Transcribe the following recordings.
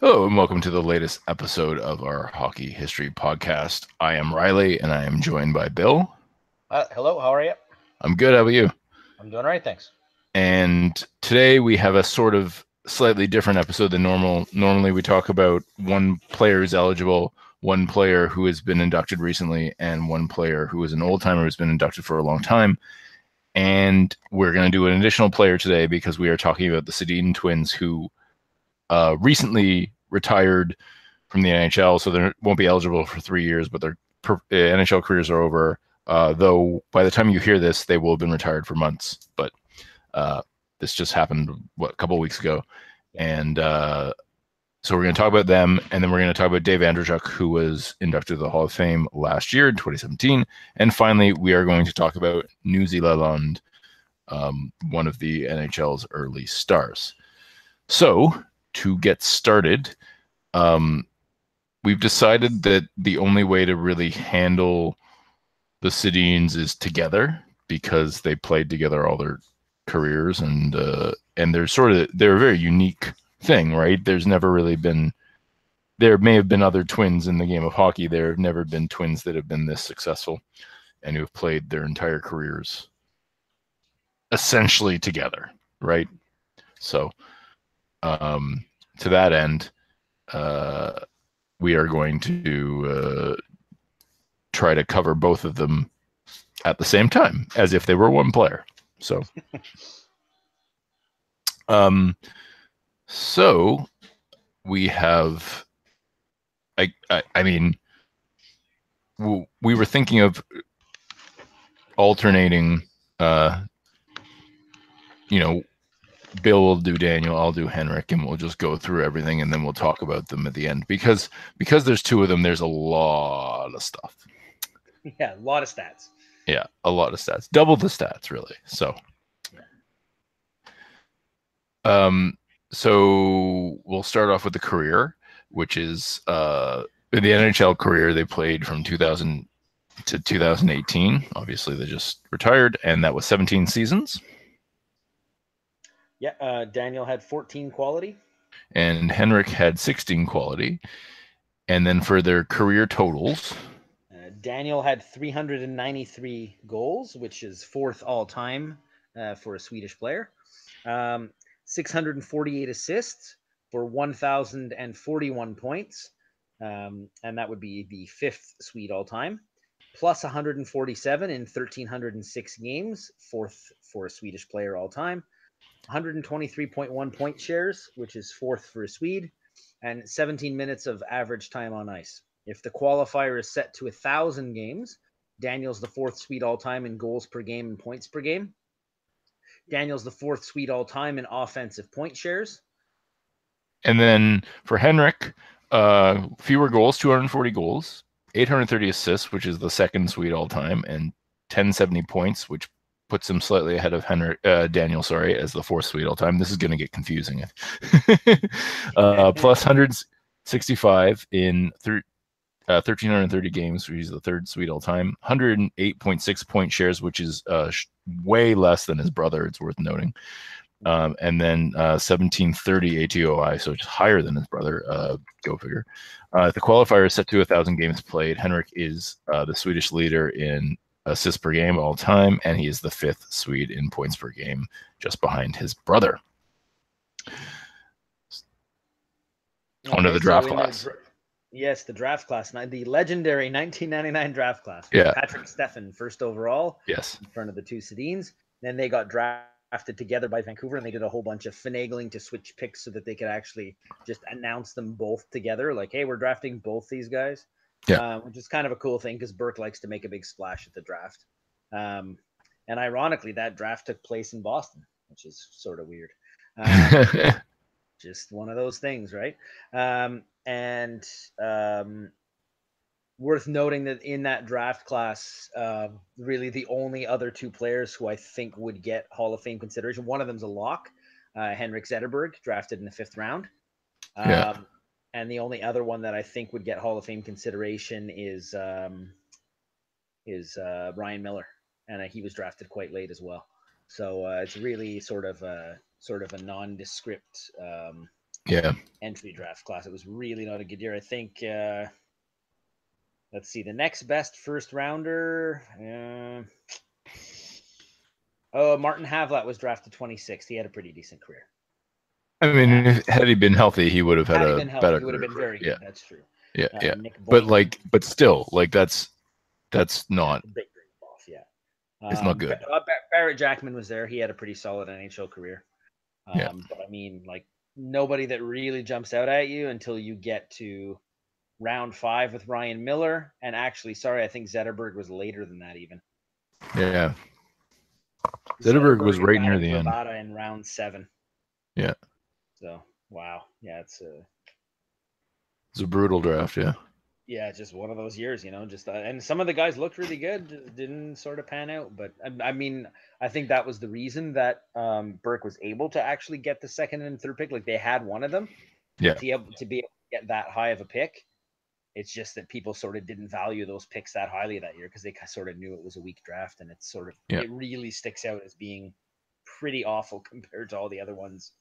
Hello, and welcome to the latest episode of our hockey history podcast. I am Riley, and I am joined by Bill. Uh, hello, how are you? I'm good. How about you? I'm doing all right, thanks. And today we have a sort of slightly different episode than normal. Normally, we talk about one player who's eligible, one player who has been inducted recently, and one player who is an old timer who's been inducted for a long time. And we're going to do an additional player today because we are talking about the Sedin twins who uh, recently retired from the NHL, so they won't be eligible for three years, but their per- uh, NHL careers are over. Uh, though by the time you hear this, they will have been retired for months. But uh, this just happened what a couple weeks ago, and uh, so we're going to talk about them, and then we're going to talk about Dave Andreychuk, who was inducted to the Hall of Fame last year in 2017, and finally we are going to talk about Newsy Lalonde, um, one of the NHL's early stars. So to get started, um, we've decided that the only way to really handle the Sedins is together because they played together all their careers and uh, and they're sort of they're a very unique thing, right? There's never really been there may have been other twins in the game of hockey. There have never been twins that have been this successful and who have played their entire careers essentially together, right? So um, to that end, uh, we are going to uh, try to cover both of them at the same time, as if they were one player. So, um, so we have, I, I, I mean, we were thinking of alternating, uh, you know, Bill will do Daniel, I'll do Henrik, and we'll just go through everything, and then we'll talk about them at the end because because there's two of them. There's a lot of stuff. Yeah, a lot of stats. Yeah, a lot of stats, double the stats, really. So, um, so we'll start off with the career, which is uh the NHL career. They played from 2000 to 2018. Obviously, they just retired, and that was 17 seasons. Yeah, uh, Daniel had 14 quality. And Henrik had 16 quality. And then for their career totals, uh, Daniel had 393 goals, which is fourth all time uh, for a Swedish player. Um, 648 assists for 1,041 points. Um, and that would be the fifth Swede all time, plus 147 in 1,306 games, fourth for a Swedish player all time. 123.1 point shares, which is fourth for a Swede, and 17 minutes of average time on ice. If the qualifier is set to a thousand games, Daniel's the fourth Swede all time in goals per game and points per game. Daniel's the fourth Swede all time in offensive point shares. And then for Henrik, uh, fewer goals, 240 goals, 830 assists, which is the second Swede all time, and 1070 points, which puts him slightly ahead of Henry uh, Daniel, sorry, as the fourth Swede all time. This is going to get confusing. uh, plus 165 in thir- uh, 1330 games, which is the third Swede all time. 108.6 point shares, which is uh, sh- way less than his brother. It's worth noting. Um, and then uh, 1730 ATOI, so it's higher than his brother. Uh, go figure. Uh, the qualifier is set to a thousand games played. Henrik is uh, the Swedish leader in assists per game all time, and he is the fifth Swede in points per game, just behind his brother. Okay, Onto the draft so class. Yes, the draft class, the legendary 1999 draft class. Yeah, Patrik Stefan, first overall. Yes, in front of the two Sedins. Then they got drafted together by Vancouver, and they did a whole bunch of finagling to switch picks so that they could actually just announce them both together. Like, hey, we're drafting both these guys yeah. Uh, which is kind of a cool thing because Burke likes to make a big splash at the draft. Um, and ironically, that draft took place in Boston, which is sort of weird. Um, just one of those things, right? Um, and um, worth noting that in that draft class, uh, really the only other two players who I think would get Hall of Fame consideration. One of them's a lock, uh, Henrik Zetterberg, drafted in the fifth round. yeah. And the only other one that I think would get Hall of Fame consideration is um, is uh, Ryan Miller, and uh, he was drafted quite late as well. So uh, it's really sort of a sort of a nondescript um, Yeah. entry draft class. It was really not a good year. I think. Uh, let's see. The next best first rounder. Uh, oh, Martin Havlat was drafted 26th. He had a pretty decent career. I mean, if, had he been healthy, he would have had Had a healthy, better. he would have been very good. Yeah, That's true. yeah, Uh, yeah. But like, but still, like that's that's not. big off. Yeah, It's not Um, good. Uh, Barrett Jackman was there. He had a pretty solid NHL career. Um, Yeah. But I mean, like nobody that really jumps out at you until you get to round five with Ryan Miller. And actually, sorry, I think Zetterberg was later than that even. Yeah, Zetterberg was right near the end. In round seven. Yeah. So wow, yeah, it's a it's a brutal draft. Yeah, yeah, just one of those years, you know. Just uh, and some of the guys looked really good, didn't sort of pan out. But I, I mean, I think that was the reason that um, Burke was able to actually get the second and third pick. Like they had one of them. Yeah. To be able to be able to get that high of a pick, it's just that people sort of didn't value those picks that highly that year because they sort of knew it was a weak draft, and it's sort of Yeah. it really sticks out as being pretty awful compared to all the other ones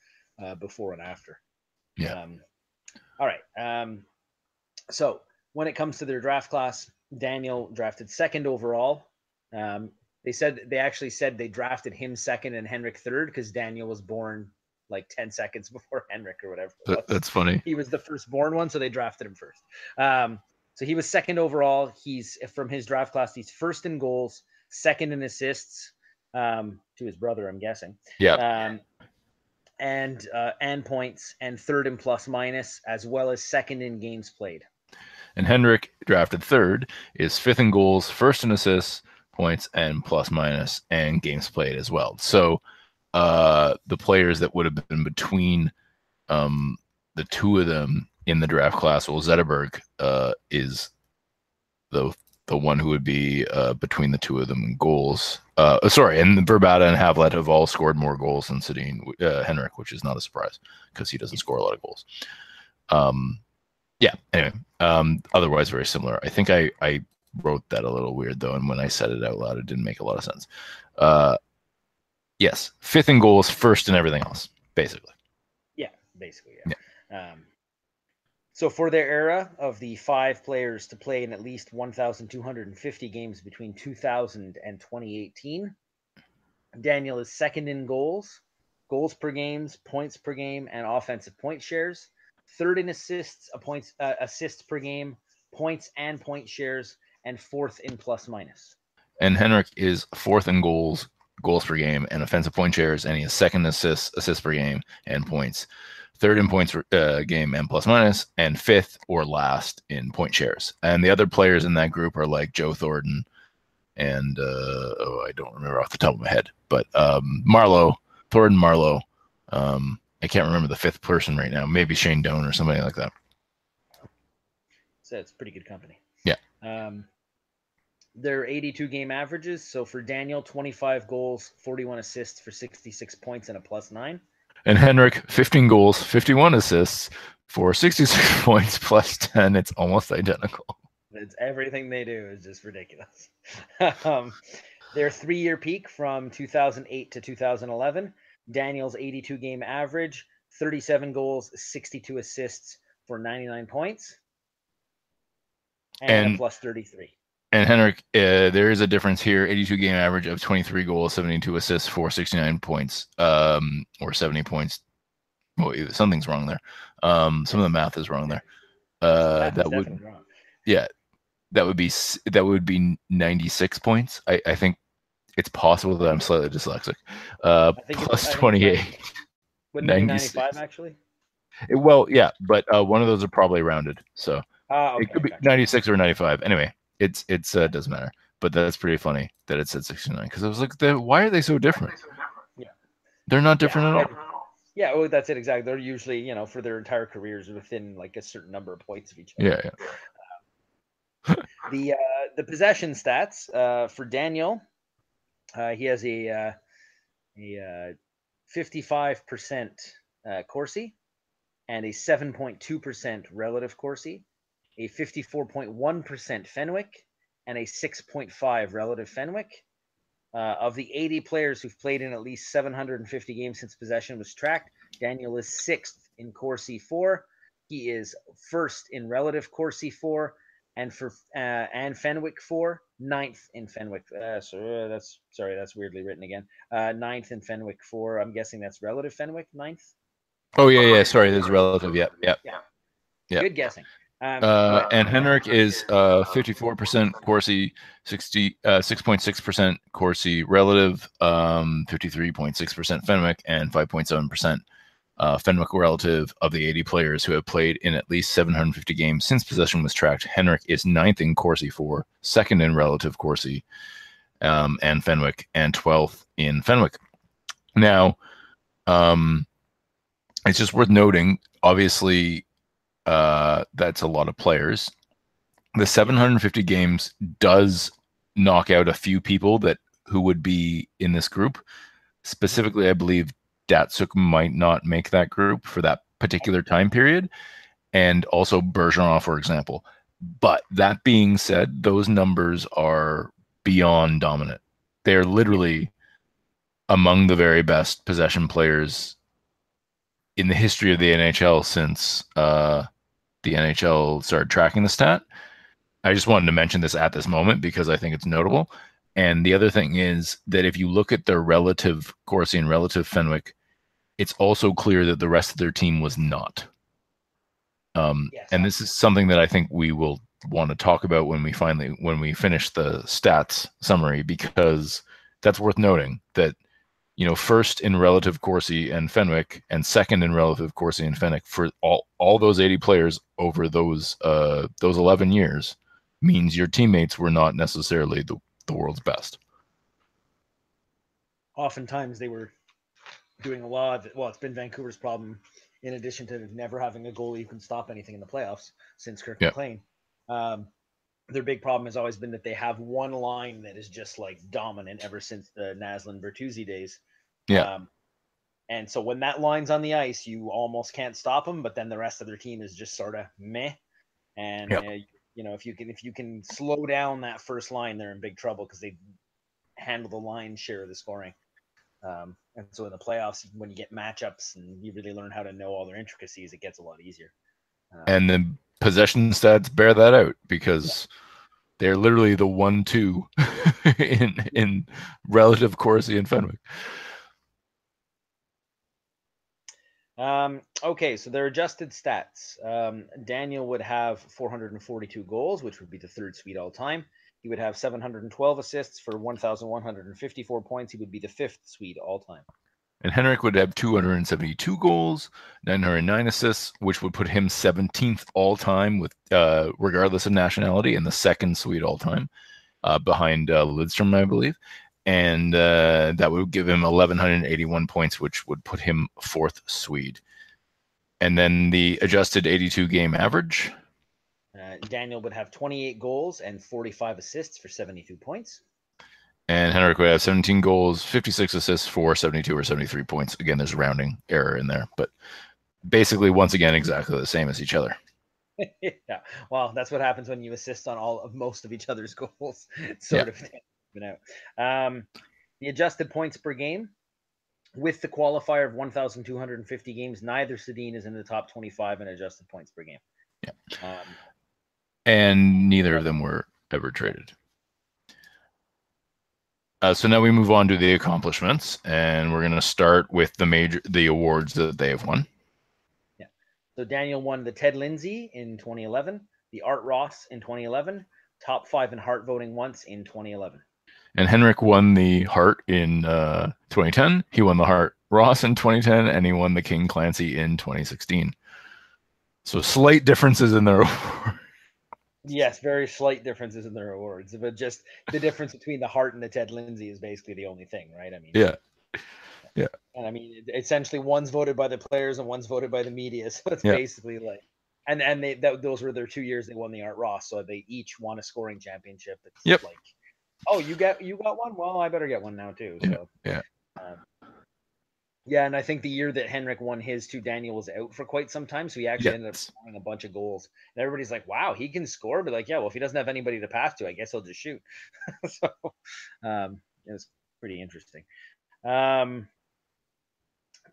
uh, before and after. Yeah. Um, all right. Um, so when it comes to their draft class, Daniel drafted second overall. Um, they said they actually said they drafted him second and Henrik third because Daniel was born like 10 seconds before Henrik or whatever. it that, was. that's funny. He was the firstborn one, so they drafted him first. Um, so he was second overall. He's from his draft class. He's first in goals, second in assists um, to his brother, I'm guessing. Yeah, Um, and uh, and points, and third in plus minus, as well as second in games played. and Henrik drafted third is fifth in goals, first in assists, points, and plus minus, and games played as well. So, uh, the players that would have been between um, the two of them in the draft class, well, Zetterberg uh, is the the one who would be uh, between the two of them in goals. Uh, sorry, and Vrbata and Havlat have all scored more goals than Sedin uh, Henrik, which is not a surprise because he doesn't score a lot of goals. Um, yeah. Anyway, um, otherwise very similar. I think I I wrote that a little weird though, and when I said it out loud, it didn't make a lot of sense. Uh, yes, fifth in goals, first in everything else, basically. Yeah, basically. Yeah. Um, so for their era of the five players to play in at least 1,250 games between 2000 and 2018, Daniel is second in goals, goals per games, points per game, and offensive point shares. Third in assists, points uh, assists per game, points and point shares, and fourth in plus minus. And Henrik is fourth in goals, goals per game, and offensive point shares, and he has second assists, assists per game, and points. Third in points per uh, game and plus minus, and fifth or last in point shares. And the other players in that group are like Joe Thornton and uh, oh, I don't remember off the top of my head, but um, Marleau, Thornton Marleau. Um, I can't remember the fifth person right now. Maybe Shane Doan or somebody like that. So it's pretty good company. Yeah. Um, their 82 game averages. So for Daniel, 25 goals, 41 assists for 66 points and a plus nine. And Henrik, 15 goals, 51 assists for 66 points plus 10. It's almost identical. It's everything they do is just ridiculous. um, their three year peak from 2008 to 2011. Daniel's 82 game average, 37 goals, 62 assists for 99 points, and, And- a plus 33. And Henrik, uh, there is a difference here 82 game average of 23 goals, 72 assists for 69 points, um, or 70 points. Well, something's wrong there. Um, some of the math is wrong there. Uh, that would wrong. yeah that would be that would be 96 points i, I think it's possible that i'm slightly dyslexic uh I think it's- plus I think it's 28 Wouldn't 96. 95 actually? It- well yeah but uh one of those are probably rounded so Ah, okay, it could be gotcha. 96 or 95 anyway it's it's uh doesn't matter but that's pretty funny that it said 69 because i was like the, why are they so different Yeah. they're not different Yeah, at all Yeah, well, that's it exactly. They're usually, you know, for their entire careers within like a certain number of points of each other. yeah yeah The uh, the possession stats uh, for Daniel, uh, he has a uh, a fifty five percent uh, Corsi and a seven point two percent relative Corsi, a fifty four point one percent Fenwick, and a six point five relative Fenwick. Uh, of the 80 players who've played in at least 750 games since possession was tracked, Daniel is sixth in Corsi 4. He is first in relative Corsi 4, and for uh, and Fenwick 4, ninth in Fenwick. Uh, so uh, that's sorry, that's weirdly written again. Uh, ninth in Fenwick 4. I'm guessing that's relative Fenwick, ninth. Oh yeah, yeah. Sorry, there's relative. Yep, yep. Yeah. Yeah. Good guessing. Um, Uh, and Henrik is uh, 54% Corsi, 60, uh, 6.6% Corsi relative, um, 53.6% Fenwick, and 5.7% uh, Fenwick relative of the 80 players who have played in at least 750 games since possession was tracked. Henrik is ninth in Corsi 4, second in relative Corsi um, and Fenwick, and 12th in Fenwick. Now, um, it's just worth noting, obviously, uh, that's a lot of players. The 750 games does knock out a few people that who would be in this group. Specifically, I believe Datsyuk might not make that group for that particular time period, and also Bergeron, for example. But that being said, those numbers are beyond dominant. They're literally among the very best possession players in the history of the NHL since uh, the NHL started tracking the stat. I just wanted to mention this at this moment because I think it's notable. And the other thing is that if you look at their relative Corsi and relative Fenwick, it's also clear that the rest of their team was not. Um, Yes. And this is something that I think we will want to talk about when we finally when we finish the stats summary because that's worth noting that you know first in relative Corsi and Fenwick and second in relative Corsi and Fenwick for all all those 80 players over those uh those 11 years means your teammates were not necessarily the, the world's best. oftentimes they were doing a lot. Of, well, it's been Vancouver's problem. In addition to never having a goalie who can stop anything in the playoffs since Kirk Yeah. McLean, um, their big problem has always been that they have one line that is just like dominant ever since the Naslund Bertuzzi days. Yeah. Um, and so when that line's on the ice, you almost can't stop them. But then the rest of their team is just sort of meh. And Yep. uh, you know if you can if you can slow down that first line, they're in big trouble because they handle the line share of the scoring. Um, and so in the playoffs, when you get matchups and you really learn how to know all their intricacies, it gets a lot easier. Um, And the possession stats bear that out because they're literally the one two in in relative Corsi and Fenwick. Um, okay, so their adjusted stats. Um, Daniel would have 442 goals, which would be the third Swede all time. He would have 712 assists for 1,154 points. He would be the fifth Swede all time. And Henrik would have 272 goals, 909 assists, which would put him 17th all time with uh, regardless of nationality and the second Swede all time, uh, behind uh, Lidstrom, I believe. And uh, that would give him 1181 points, which would put him fourth Swede. And then the adjusted 82 game average. Uh, Daniel would have 28 goals and 45 assists for 72 points. And Henrik would have 17 goals, 56 assists for 72 or 73 points. Again, there's a rounding error in there, but basically, once again, exactly the same as each other. yeah, well, that's what happens when you assist on all of most of each other's goals. Sort of been out. Um, the adjusted points per game, with the qualifier of 1,250 games, neither Sedin is in the top 25 in adjusted points per game. Yeah. Um, and neither of them were ever traded. Uh, so now we move on to the accomplishments, and we're going to start with the major the awards that they have won. Yeah. So Daniel won the Ted Lindsay in 2011, the Art Ross in 2011, top five in Hart voting once in 2011. And Henrik won the Hart in uh, 2010. He won the Art Ross in 2010, and he won the King Clancy in 2016. So slight differences in their award. Yes, very slight differences in their awards, but just the difference between the Hart and the Ted Lindsay is basically the only thing, right? I mean, Yeah. Yeah. And I mean, essentially, one's voted by the players and one's voted by the media, so it's Yeah. basically like, and and they that, those were their two years they won the Art Ross, so they each won a scoring championship. It's Yep. like, oh, you get you got one, well, I better get one now too. Yeah, yeah. um, yeah, and I think the year that Henrik won his two, Daniel was out for quite some time, so he actually ended up scoring a bunch of goals. And everybody's like, "Wow, he can score!" But like, yeah, well, if he doesn't have anybody to pass to, I guess he'll just shoot. so um, it was pretty interesting. Um,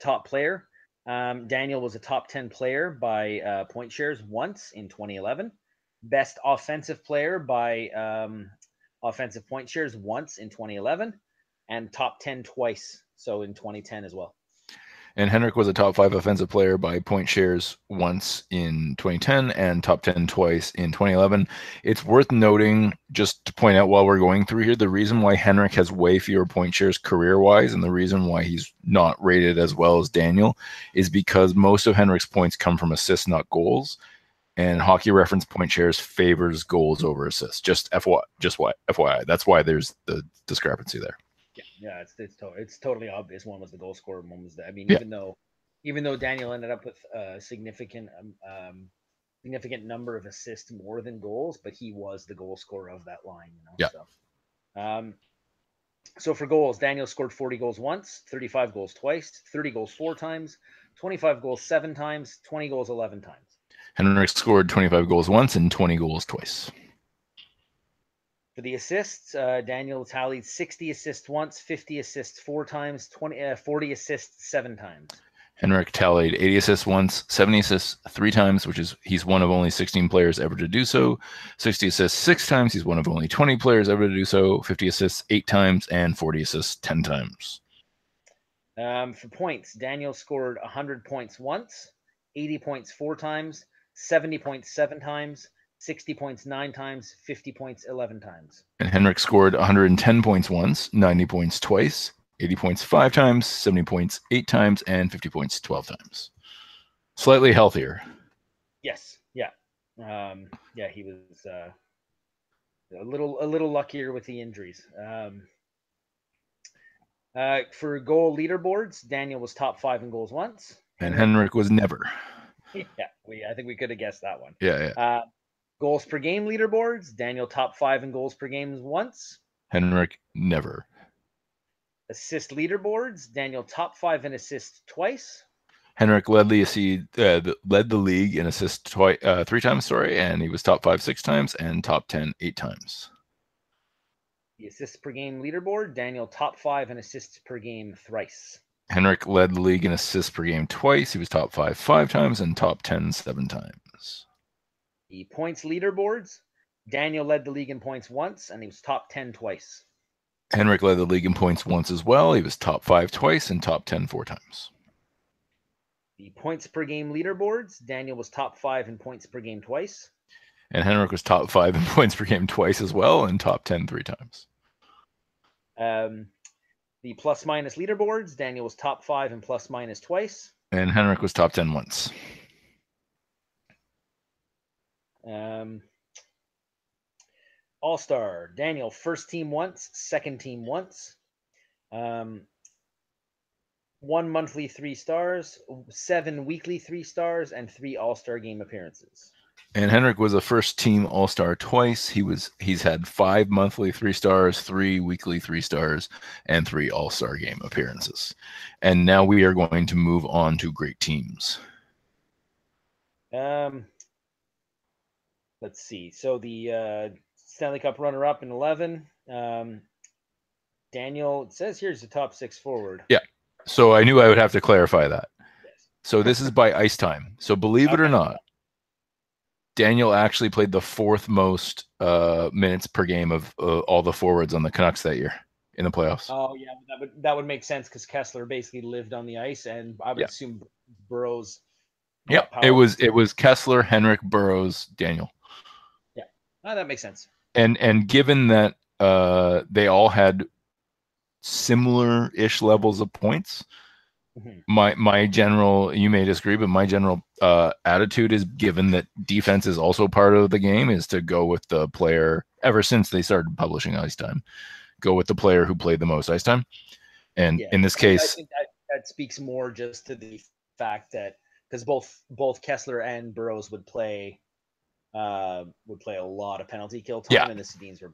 top player, Um, Daniel was a top 10 player by uh, point shares once in 2011. Best offensive player by um, offensive point shares once in 2011, and top 10 twice. So in 2010 as well. And Henrik was a top five offensive player by point shares once in 2010 and top 10 twice in 2011. It's worth noting, just to point out while we're going through here, the reason why Henrik has way fewer point shares career wise and the reason why he's not rated as well as Daniel is because most of Henrik's points come from assists, not goals. And hockey reference point shares favors goals over assists. Just FY, just why FYI. That's why there's the discrepancy there. Yeah, it's it's, to- it's totally obvious. One was the goal scorer, one was the. I mean, Yeah. even though, even though Daniel ended up with a significant, um, um, significant number of assists more than goals, but he was the goal scorer of that line. You know. Yeah. So, um, so for goals, Daniel scored 40 goals once, 35 goals twice, 30 goals four times, 25 goals seven times, 20 goals 11 times. Henrik scored 25 goals once and 20 goals twice. For the assists, uh, Daniel tallied 60 assists once, 50 assists four times, 20, uh, 40 assists seven times. Henrik tallied 80 assists once, 70 assists three times, which is he's one of only 16 players ever to do so. 60 assists six times, he's one of only 20 players ever to do so. 50 assists eight times, and 40 assists 10 times. Um, for points, Daniel scored 100 points once, 80 points four times, 70 points seven times, 60 points nine times, 50 points 11 times. And Henrik scored 110 points once, 90 points twice, 80 points five times, 70 points eight times, and 50 points 12 times. Slightly healthier. Yes, yeah, um, yeah. He was uh, a little a little luckier with the injuries. Um, uh, for goal leaderboards, Daniel was top five in goals once. And Henrik was never. yeah, we I think we could have guessed that one. Yeah, yeah. Uh, goals per game leaderboards, Daniel top five in goals per game once. Henrik never. Assist leaderboards, Daniel top five in assists twice. Henrik led the uh, led the league in assists twi- uh, three times, sorry, and he was top five six times and top ten eight times. The assists per game leaderboard, Daniel top five in assists per game thrice. Henrik led the league in assists per game twice. He was top five five times and top ten seven times. The points leaderboards, Daniel led the league in points once and he was top 10 twice. Henrik led the league in points once as well. He was top five twice and top ten four times. The points per game leaderboards, Daniel was top five in points per game twice. And Henrik was top five in points per game twice as well and top ten three times. Um, the plus minus leaderboards, Daniel was top five in plus minus twice. And Henrik was top ten once. Um, All star, Daniel, first team once, second team once. Um, one monthly three stars, seven weekly three stars, and three All Star game appearances. And Henrik was a first team All Star twice. He was he's had five monthly three stars, three weekly three stars, and three All Star game appearances. And now we are going to move on to great teams. Um, let's see. So the uh, Stanley Cup runner-up in eleven. Um, Daniel it says here's the top six forward. Yeah. So I knew I would have to clarify that. Yes. So this is by ice time. So believe it or not, Daniel actually played the fourth most uh, minutes per game of uh, all the forwards on the Canucks that year in the playoffs. Oh yeah, that would that would make sense because Kesler basically lived on the ice, and I would Yeah. assume Burrows. Yep, got it was it was Kesler, Henrik, Burrows, Daniel. Oh, that makes sense. and and given that uh they all had similar ish levels of points Mhm. my my general you may disagree but my general uh attitude is given that defense is also part of the game is to go with the player ever since they started publishing ice time go with the player who played the most ice time and Yeah, in this case think that, that speaks more just to the fact that because both both Kesler and Burrows would play uh, would play a lot of penalty kill time, Yeah. and the Sedins were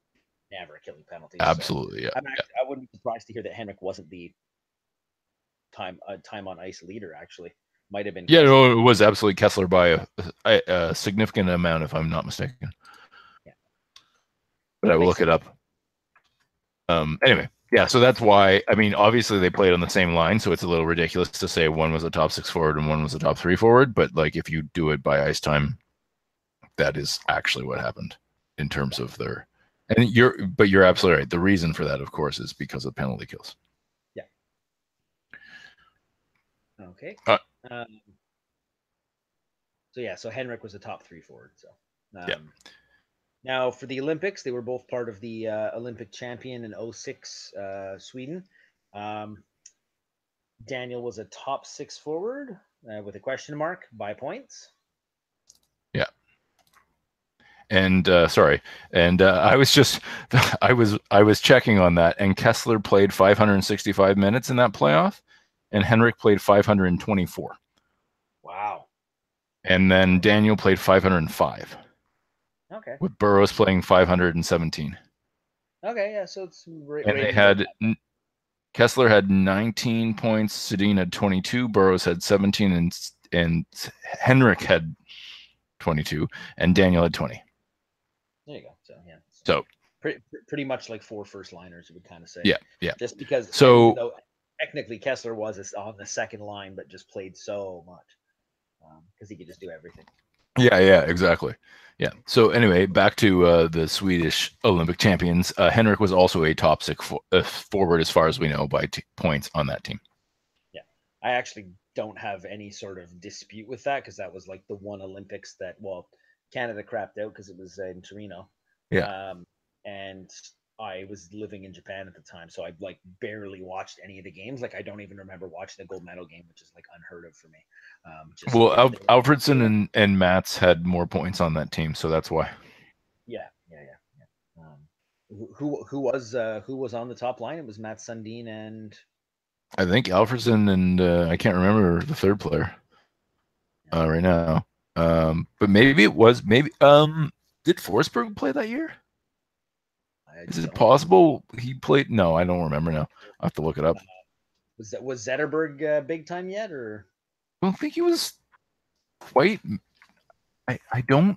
never killing penalties. so absolutely yeah, I'm yeah. I wouldn't be surprised to hear that Henrik wasn't the time uh, time on ice leader. Actually, might have been. Yeah, no, it was absolutely Kesler by a, a, a significant amount, if I'm not mistaken. Yeah. But I will look it up. Um. Anyway, Yeah, so that's why. I mean, obviously they played on the same line, so it's a little ridiculous to say one was a top six forward and one was a top three forward. But like, if you do it by ice time, that is actually what happened in terms of their. And you're, but you're absolutely right. The reason for that, of course, is because of penalty kills. Yeah. Okay. Uh, um, so yeah, so Henrik was a top three forward. So um, Yeah. Now for the Olympics, they were both part of the uh, Olympic champion in 06 uh, Sweden. Um, Daniel was a top six forward uh, with a question mark by points. And uh, sorry, and uh, I was just, I was, I was checking on that, and Kesler played 565 minutes in that playoff, and Henrik played 524, Wow. and then Daniel played 505, Okay. with Burrows playing 517. Okay. Yeah. So it's ra- and they had Kesler had 19 points, Sedin had 22, Burrows had 17, and and Henrik had 22, and Daniel had 20. that. There you go. So yeah. So pretty, pretty much like four first liners, you would kind of say. Yeah, yeah. Just because. So- though technically Kesler was on the second line, but just played so much because he could just do everything. yeah, yeah, exactly. Yeah. So anyway, back to uh, the Swedish Olympic champions. Uh, Henrik was also a top six fo- uh, forward, as far as we know, by t- points on that team. Yeah, I actually don't have any sort of dispute with that because that was like the one Olympics that well Canada crapped out because it was in Torino. Yeah. Um, and I was living in Japan at the time, so I like barely watched any of the games. Like I don't even remember watching the gold medal game, which is like unheard of for me. Um, just Well, Al- Alfredsson and and Mats had more points on that team, so that's why. Yeah, yeah, yeah, yeah. Um, who- who who was uh, who was on the top line? It was Matt Sundin and I think Alfredsson and uh, I can't remember the third player uh, right now. Um, but maybe it was maybe. Um, did Forsberg play that year? Is it possible he played? No, I don't remember now. I have to look it up. Was that was Zetterberg uh, big time yet or? I don't think he was quite. I I don't.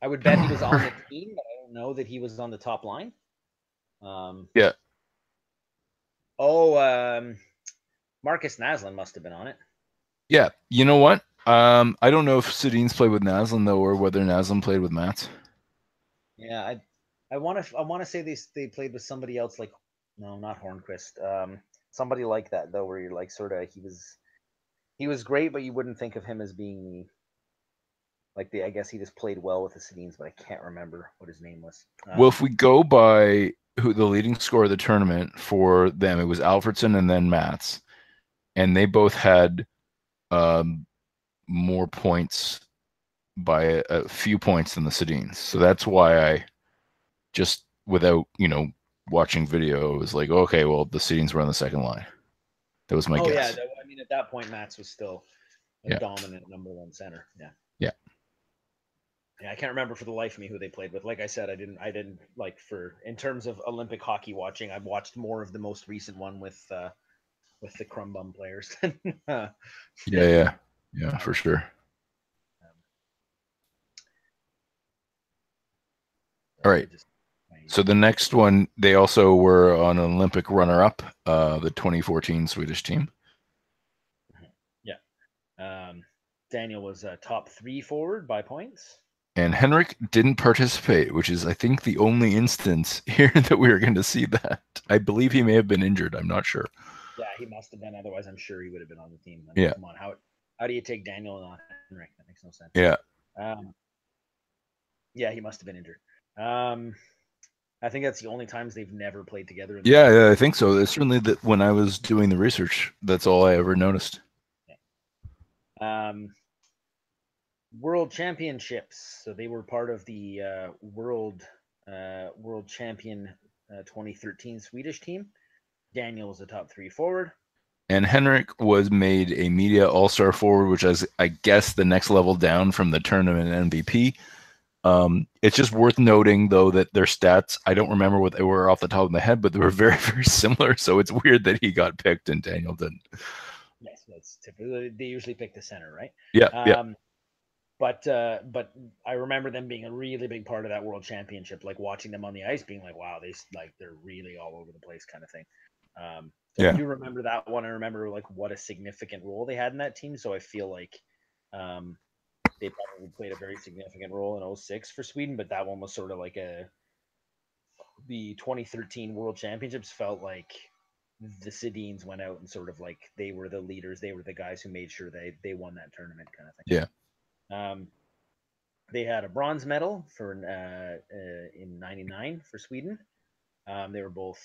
I would bet he was on the team, but I don't know that he was on the top line. Um, Yeah. Oh, um, Markus Naslund must have been on it. Yeah, you know what? Um, I don't know if Sedin's played with Naslund though, or whether Naslund played with Mats. Yeah, I, I want to, I want to say they they played with somebody else, like no, not Hornqvist. Um, somebody like that though, where you're like sort of he was, he was great, but you wouldn't think of him as being the, like the. I guess he just played well with the Sedins, but I can't remember what his name was. Um, Well, if we go by who the leading scorer of the tournament for them, it was Alfredsson and then Mats, and they both had um, more points by a, a few points than the Sedins. So that's why I just without you know watching video it was like, okay, well the Sedins were on the second line. That was my guess. oh yeah, guess. that- I mean at that point, Mats was still a Yeah. dominant number one center. Yeah. Yeah. Yeah, I can't remember for the life of me who they played with. Like I said, I didn't. I didn't like for in terms of Olympic hockey watching. I've watched more of the most recent one with uh with the Crumbum players. than, uh, Yeah, yeah, yeah, for sure. All right. So the next one, they also were on an Olympic runner-up, uh, the 2014 Swedish team. Yeah. Um, Daniel was a top three forward by points. And Henrik didn't participate, which is, I think, the only instance here that we are going to see that. I believe he may have been injured. I'm not sure. Yeah, he must have been. Otherwise, I'm sure he would have been on the team. I mean, Yeah. Come on, how how do you take Daniel and not Henrik? That makes no sense. Yeah. Um, yeah, he must have been injured. Um, I think that's the only times they've never played together. in the- Yeah, yeah, I think so. It's certainly that when I was doing the research, that's all I ever noticed. Um, World Championships. So they were part of the uh, World uh, World Champion uh, 2013 Swedish team. Daniel was a top three forward. And Henrik was made a media all-star forward, which is, I guess, the next level down from the tournament MVP. Um, it's just worth noting, though, that their stats, I don't remember what they were off the top of my head, but they were very, very similar. So it's weird that he got picked and Daniel didn't. Yes, that's typically they usually pick the center, right? Yeah, yeah. Um, but uh, but I remember them being a really big part of that world championship. Like watching them on the ice, being like, wow, they like they're really all over the place, kind of thing. Um, so Yeah. I do remember that one. I remember like what a significant role they had in that team. So I feel like um, they probably played a very significant role in 06 for Sweden, but that one was sort of like a the 2013 World Championships felt like the Sedins went out and sort of like they were the leaders, they were the guys who made sure they they won that tournament kind of thing. Yeah. Um, they had a bronze medal for uh, uh, in '99 for Sweden. Um, they were both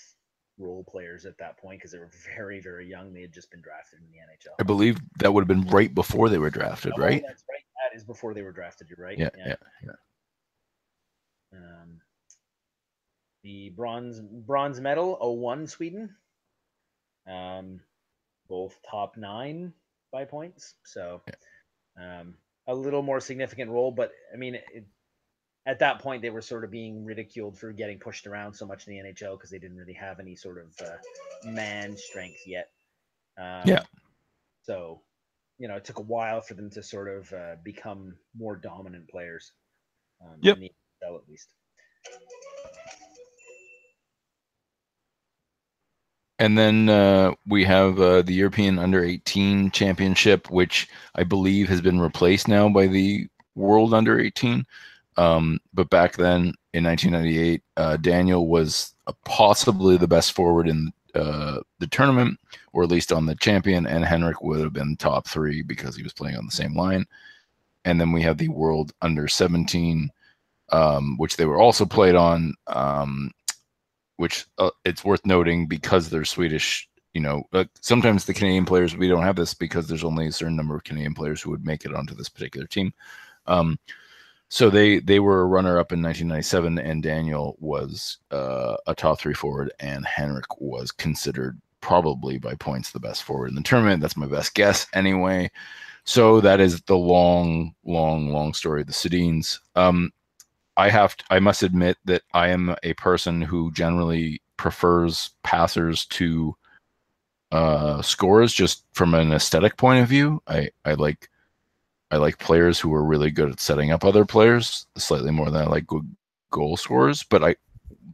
role players at that point because they were very very young. They had just been drafted in the NHL. I believe that would have been right before they were drafted, Oh, right? That's right. That is before they were drafted. You're right. Yeah, yeah, yeah. Um, the bronze bronze medal 01 Sweden. Um, both top nine by points. So um, a little more significant role, but I mean, it, at that point they were sort of being ridiculed for getting pushed around so much in the NHL because they didn't really have any sort of uh, man strength yet. Um, Yeah. So, you know, it took a while for them to sort of uh, become more dominant players. Um, Yep. In the NHL, at least. And then uh, we have uh, the European Under 18 Championship, which I believe has been replaced now by the World Under 18. Um, but back then in 1998, uh, Daniel was possibly the best forward in uh, the tournament, or at least on the champion, and Henrik would have been top three because he was playing on the same line. And then we have the World Under 17, um, which they were also played on. Um, which uh, it's worth noting because they're Swedish. You know, uh, sometimes the Canadian players we don't have this because there's only a certain number of Canadian players who would make it onto this particular team. Um, so they they were a runner up in 1997, and Daniel was uh, a top three forward, and Henrik was considered probably by points the best forward in the tournament. That's my best guess, anyway. So that is the long, long, long story of the Sedins. Um, I have to, I must admit that I am a person who generally prefers passers to uh scores just from an aesthetic point of view. I I like I like players who are really good at setting up other players slightly more than I like good goal scorers, but I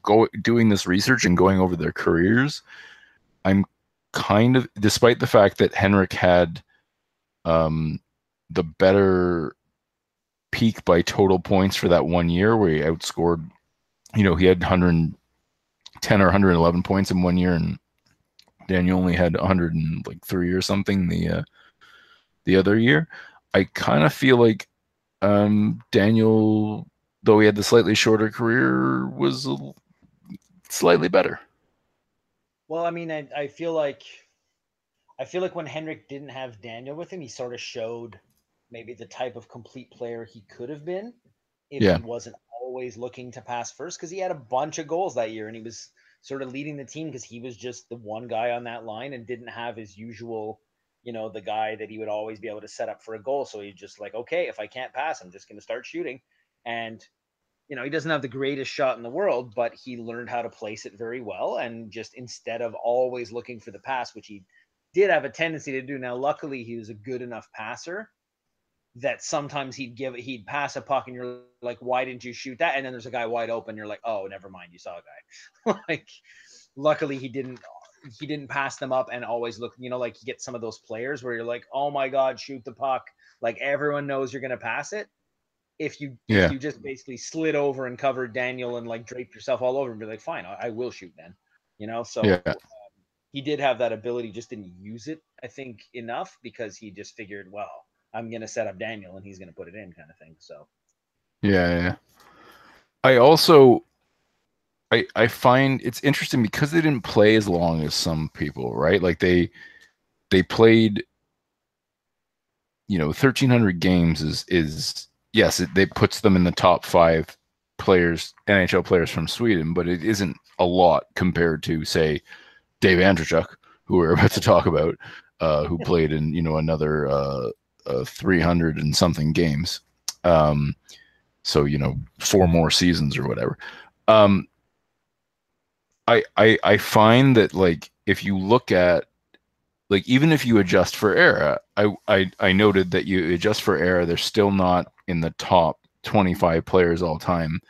go doing this research and going over their careers, I'm kind of despite the fact that Henrik had um the better peak by total points for that one year where he outscored you know he had 110 or 111 points in one year and daniel only had 103 or something the uh the other year i kind of feel like um daniel though he had the slightly shorter career was l- slightly better Well, I mean, I, I feel like I feel like when Henrik didn't have Daniel with him, he sort of showed maybe the type of complete player he could have been if Yeah. he wasn't always looking to pass first because he had a bunch of goals that year and he was sort of leading the team because he was just the one guy on that line and didn't have his usual, you know, the guy that he would always be able to set up for a goal. So he just like, okay, if I can't pass, I'm just going to start shooting. And you know, he doesn't have the greatest shot in the world, but he learned how to place it very well. And just instead of always looking for the pass, which he did have a tendency to do. Now, luckily, he was a good enough passer that sometimes he'd give he'd pass a puck and you're like, why didn't you shoot that? And then there's a guy wide open. You're like, oh, never mind, you saw a guy. like, luckily he didn't he didn't pass them up and always look. You know, like you get some of those players where you're like, oh my god, shoot the puck. Like everyone knows you're gonna pass it. If you Yeah. if you just basically slid over and covered Daniel and like draped yourself all over and be like, fine, I, I will shoot then. You know, so yeah um, he did have that ability, just didn't use it, I think, enough because he just figured, well, I'm gonna set up Daniel and he's gonna put it in, kind of thing. So Yeah, yeah. I also I I find it's interesting because they didn't play as long as some people, right? Like they they played you know 1300 games is is yes, it, it puts them in the top 5 players NHL players from Sweden, but it isn't a lot compared to say Dave Andreychuk, who we're about to talk about, uh, who played in, you know, another uh, uh 300 and something games. Um so you know four more seasons or whatever um I, I i find that like if you look at like even if you adjust for era i i, I noted that you adjust for era they're still not in the top 25 players all time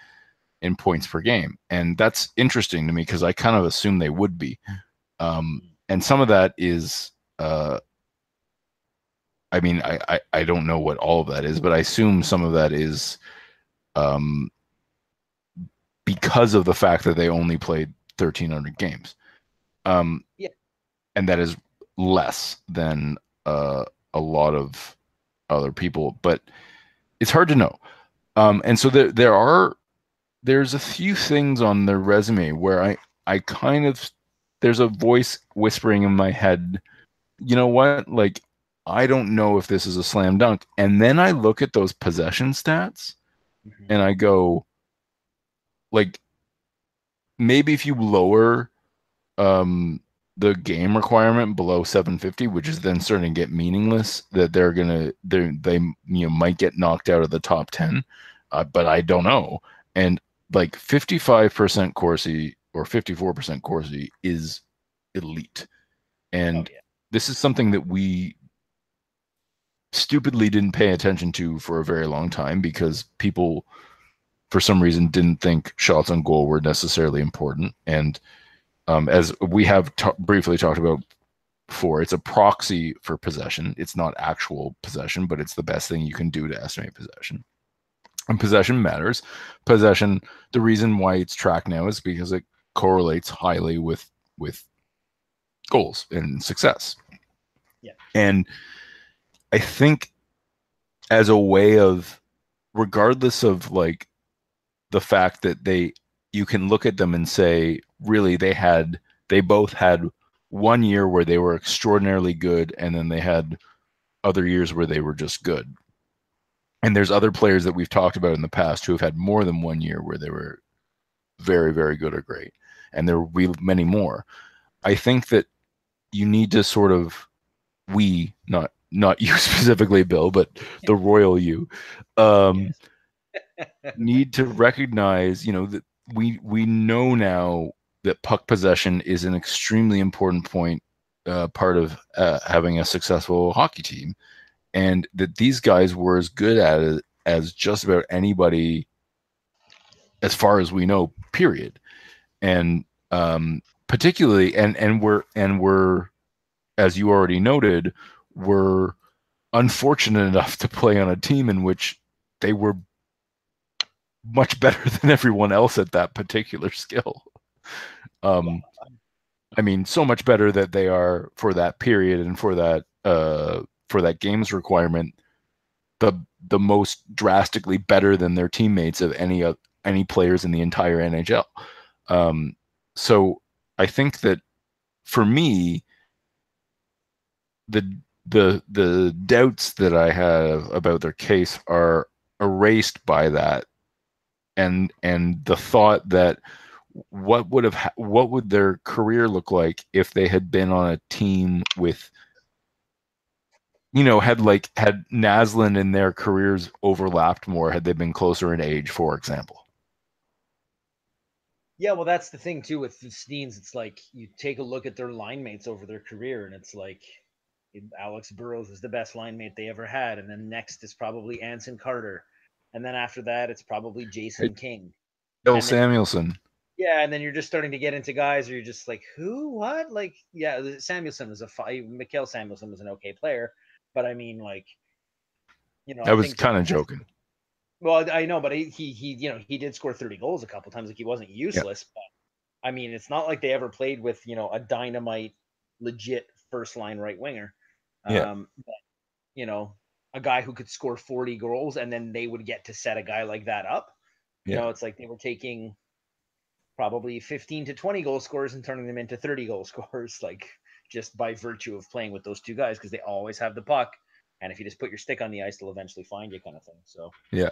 in points per game. And that's interesting to me because I kind of assume they would be. Um, and some of that is, uh, I mean, I, I, I, don't know what all of that is, but I assume some of that is um, because of the fact that they only played 1,300 games. Um, yeah. And that is less than uh, a lot of other people, but it's hard to know. Um, and so there, there are there's a few things on their resume where I I kind of there's a voice whispering in my head, you know what? Like I don't know if this is a slam dunk. And then I look at those possession stats mm-hmm. and I go like maybe if you lower um the game requirement below 750 which is then starting to get meaningless that they're gonna they they you know might get knocked out of the top 10 uh, but i don't know and like 55% Corsi or 54% Corsi is elite. And oh, yeah. this is something that we stupidly didn't pay attention to for a very long time because people for some reason didn't think shots on goal were necessarily important and um, as we have t- briefly talked about before it's a proxy for possession it's not actual possession but it's the best thing you can do to estimate possession and possession matters. Possession, the reason why it's tracked now is because it correlates highly with with goals and success. Yeah. And I think as a way of regardless of like the fact that they you can look at them and say really they had they both had one year where they were extraordinarily good and then they had other years where they were just good. And there's other players that we've talked about in the past who have had more than one year where they were very very good or great. And there will be many more. I think that you need to sort of we not not you specifically bill but the royal you um need to recognize you know that we we know now that puck possession is an extremely important point uh, part of uh, having a successful hockey team. And that these guys were as good at it as just about anybody as far as we know period. And um, particularly and and we're and we're as you already noted were unfortunate enough to play on a team in which they were much better than everyone else at that particular skill um, i mean so much better that they are for that period and for that uh, for that games requirement the the most drastically better than their teammates of any of any players in the entire NHL. Um, so I think that for me, the the the doubts that I have about their case are erased by that, and and the thought that what would have ha- what would their career look like if they had been on a team with you know, had like had Naslund and their careers overlapped more, had they been closer in age, for example. Yeah, well, that's the thing too with the Sedins. It's like you take a look at their line mates over their career, and it's like Alex Burrows is the best line mate they ever had, and then next is probably Anson Carter, and then after that it's probably Jason King, Bill Samuelsson. Yeah, and then you're just starting to get into guys, or you're just like, who, what? Like, yeah, Samuelsson was a five. Mikael Samuelsson was an okay player, but I mean, like, you know, I, I was kind of joking. Well, I know, but he, he, he, you know, he did score 30 goals a couple times. Like he wasn't useless, yeah. but I mean, it's not like they ever played with, you know, a dynamite, legit first line right winger. Yeah. Um, but, you know, a guy who could score 40 goals and then they would get to set a guy like that up. You know, it's like they were taking probably 15 to 20 goal scorers and turning them into 30 goal scorers. Like, just by virtue of playing with those two guys because they always have the puck. And if you just put your stick on the ice, they'll eventually find you, kind of thing. So, yeah.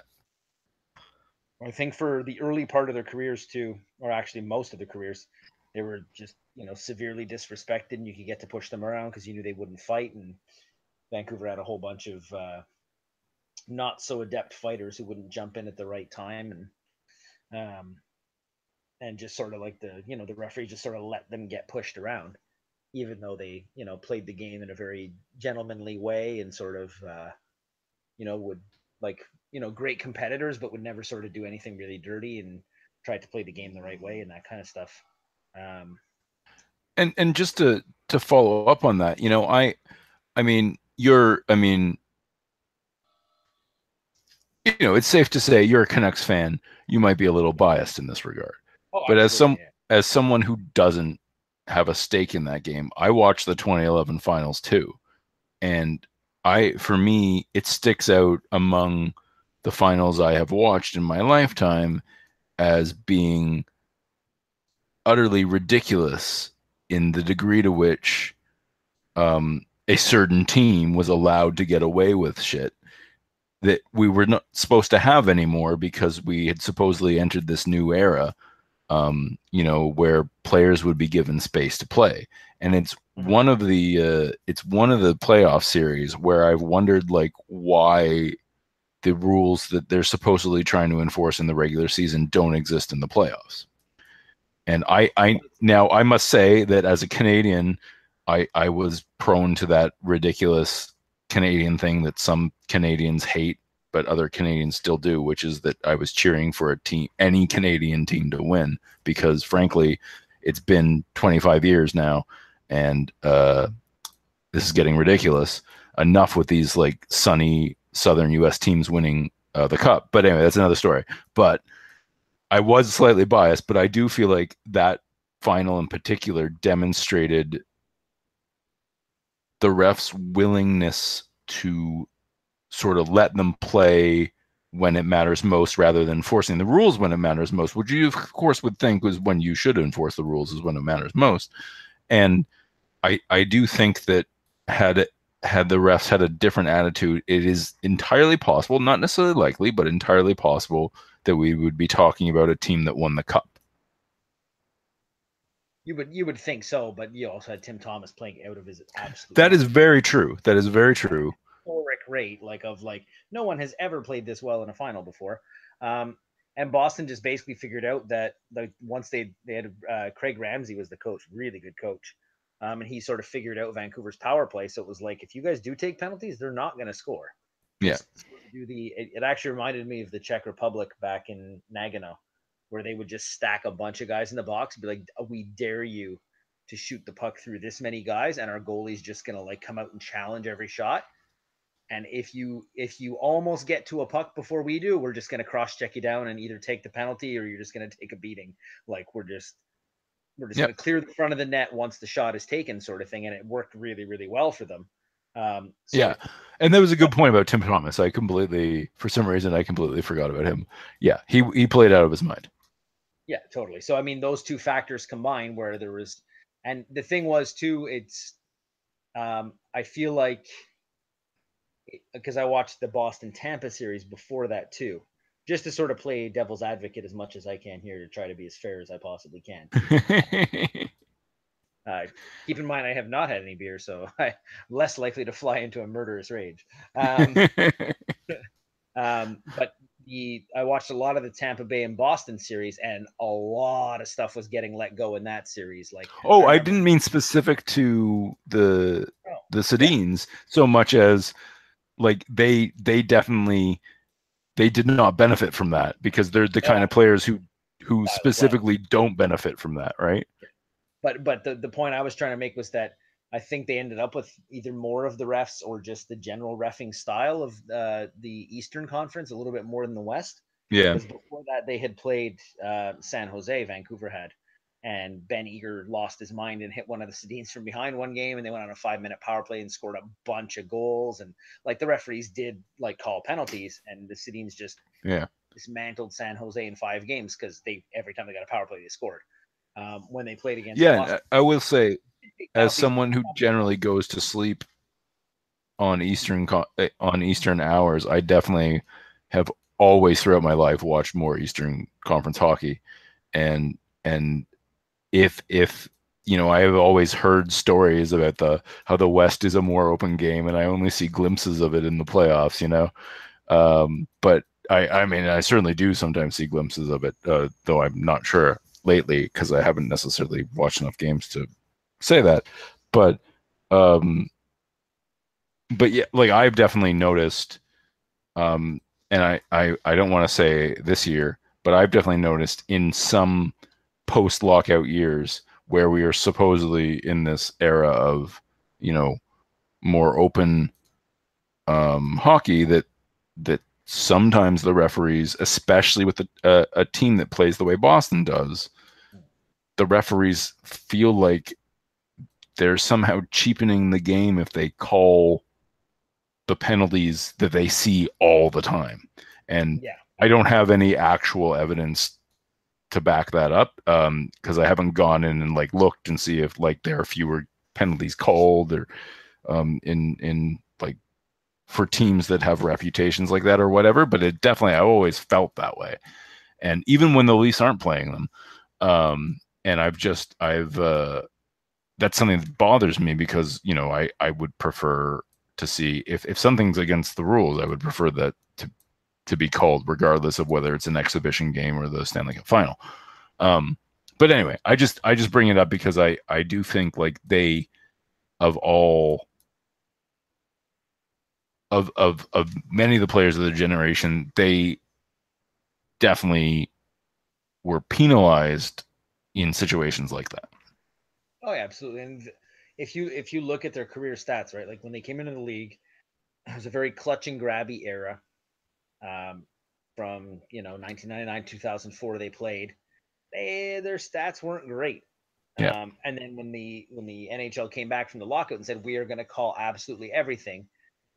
I think for the early part of their careers, too, or actually most of their careers, they were just, you know, severely disrespected and you could get to push them around because you knew they wouldn't fight. And Vancouver had a whole bunch of uh, not so adept fighters who wouldn't jump in at the right time. And, um, and just sort of like the, you know, the referee just sort of let them get pushed around even though they you know played the game in a very gentlemanly way and sort of uh, you know would like you know great competitors, but would never sort of do anything really dirty and tried to play the game the right way and that kind of stuff. Um, and and just to to follow up on that, you know, I I mean, you're I mean, you know, it's safe to say you're a Canucks fan. You might be a little biased in this regard. Oh, but as some yeah. as someone who doesn't have a stake in that game, I watched the 2011 finals too. And I for me, it sticks out among the finals I have watched in my lifetime as being utterly ridiculous in the degree to which um, a certain team was allowed to get away with shit that we were not supposed to have anymore because we had supposedly entered this new era um, you know where players would be given space to play. And it's one of the uh, it's one of the playoff series where i've wondered like why the rules that they're supposedly trying to enforce in the regular season don't exist in the playoffs. And I, I now I must say that as a Canadian, I, I was prone to that ridiculous Canadian thing that some Canadians hate, but other Canadians still do, which is that I was cheering for a team, any Canadian team to win, because frankly, it's been 25 years now, and uh, this is getting ridiculous. Enough with these like sunny Southern U.S. teams winning uh, the cup, but anyway, that's another story. But I was slightly biased, but I do feel like that final in particular demonstrated the refs' willingness to sort of let them play when it matters most rather than forcing the rules when it matters most, which you of course would think was when you should enforce the rules is when it matters most. And I I do think that had it had the refs had a different attitude, it is entirely possible, not necessarily likely, but entirely possible that we would be talking about a team that won the cup. You would you would think so, but you also had Tim Thomas playing out of his absolute. That is very true. That is very true. Historic rate, like of like no one has ever played this well in a final before. Um, and Boston just basically figured out that like once they they had uh, Craig Ramsay was the coach, really good coach, um, and he sort of figured out Vancouver's power play. So it was like if you guys do take penalties, they're not going to score. Yeah. Do the it, it, actually reminded me of the Czech Republic back in Nagano, where they would just stack a bunch of guys in the box, be like, "We dare you to shoot the puck through this many guys, and our goalie's just gonna like come out and challenge every shot." And if you if you almost get to a puck before we do, we're just gonna cross check you down and either take the penalty or you're just gonna take a beating. Like we're just we're just yep. gonna clear the front of the net once the shot is taken, sort of thing. And it worked really really well for them. Um, so yeah, and that was a good point about Tim Thomas. I completely, for some reason, I completely forgot about him. Yeah, he he played out of his mind. Yeah, totally. So I mean, those two factors combined, where there was, and the thing was too, it's, um, I feel like, because I watched the Boston Tampa series before that too, just to sort of play devil's advocate as much as I can here to try to be as fair as I possibly can. Uh, keep in mind, I have not had any beer, so I'm less likely to fly into a murderous rage. Um, um, but I watched a lot of the Tampa Bay and Boston series, and a lot of stuff was getting let go in that series. Like, oh, I, I didn't mean specific to the oh, the Sedins yeah. so much as like they they definitely they did not benefit from that because they're the yeah. kind of players who who specifically don't benefit from that, right? But but the, the point I was trying to make was that I think they ended up with either more of the refs or just the general refing style of uh, the Eastern Conference a little bit more than the West. Yeah. Because before that, they had played uh, San Jose, Vancouver had, and Ben Eager lost his mind and hit one of the Sedins from behind one game, and they went on a five minute power play and scored a bunch of goals. And like the referees did like call penalties, and the Sedins just yeah dismantled San Jose in five games because they every time they got a power play they scored um, when they played against. Yeah, Boston. I will say, as someone who generally goes to sleep on Eastern eh, on Eastern hours, I definitely have always throughout my life watched more Eastern Conference hockey, and and if if you know I have always heard stories about the how the West is a more open game, and I only see glimpses of it in the playoffs. You know, um, but I I mean I certainly do sometimes see glimpses of it, uh, though I'm not sure lately because I haven't necessarily watched enough games to say that. But um but yeah, like I've definitely noticed um and I, I, I don't want to say this year, but I've definitely noticed in some post lockout years where we are supposedly in this era of, you know, more open um, hockey that that sometimes the referees, especially with a, a, a team that plays the way Boston does, the referees feel like they're somehow cheapening the game if they call the penalties that they see all the time. And Yeah. I don't have any actual evidence to back that up because um, I haven't gone in and like looked and see if like there are fewer penalties called or um, in in like for teams that have reputations like that or whatever. But it definitely I always felt that way, and even when the Leafs aren't playing them, um, and I've just I've uh, that's something that bothers me because you know I I would prefer to see if if something's against the rules I would prefer that to to be called regardless of whether it's an exhibition game or the Stanley Cup final. Um, but anyway, I just I just bring it up because I I do think like they of all of of of many of the players of the generation, they definitely were penalized in situations like that. Oh, yeah, absolutely. And if you if you look at their career stats, right, like when they came into the league, it was a very clutch and grabby era. Um, from you know 1999 2004 they played. They their stats weren't great. Yeah. Um, and then when the when the NHL came back from the lockout and said we are going to call absolutely everything,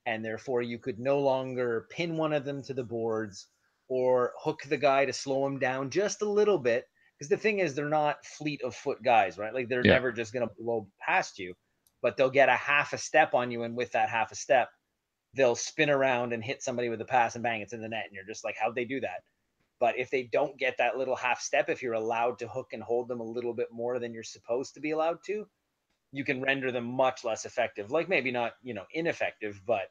and therefore you could no longer pin one of them to the boards or hook the guy to slow him down just a little bit. Because the thing is, they're not fleet of foot guys, right? Like they're Yeah. never just going to blow past you, but they'll get a half a step on you, and with that half a step, they'll spin around and hit somebody with a pass and bang, it's in the net, and you're just like, how'd they do that? But if they don't get that little half step, if you're allowed to hook and hold them a little bit more than you're supposed to be allowed to, you can render them much less effective. Like maybe not, you know, ineffective, but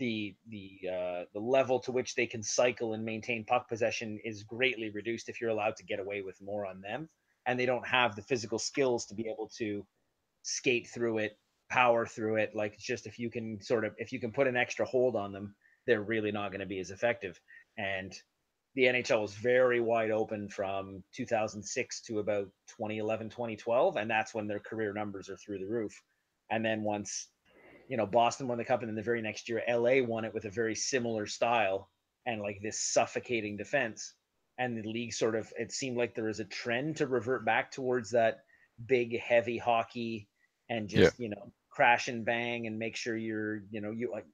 the the uh, the level to which they can cycle and maintain puck possession is greatly reduced if you're allowed to get away with more on them, and they don't have the physical skills to be able to skate through it, power through it. Like it's just if you can sort of if you can put an extra hold on them, they're really not going to be as effective. And the NHL was very wide open from 2006 to about 2011, 2012, and that's when their career numbers are through the roof. And then once, you know, Boston won the cup, and then the very next year, LA won it with a very similar style and like this suffocating defense. And the league sort of, it seemed like there was a trend to revert back towards that big, heavy hockey and just, you know, crash and bang and make sure you're, you know, you like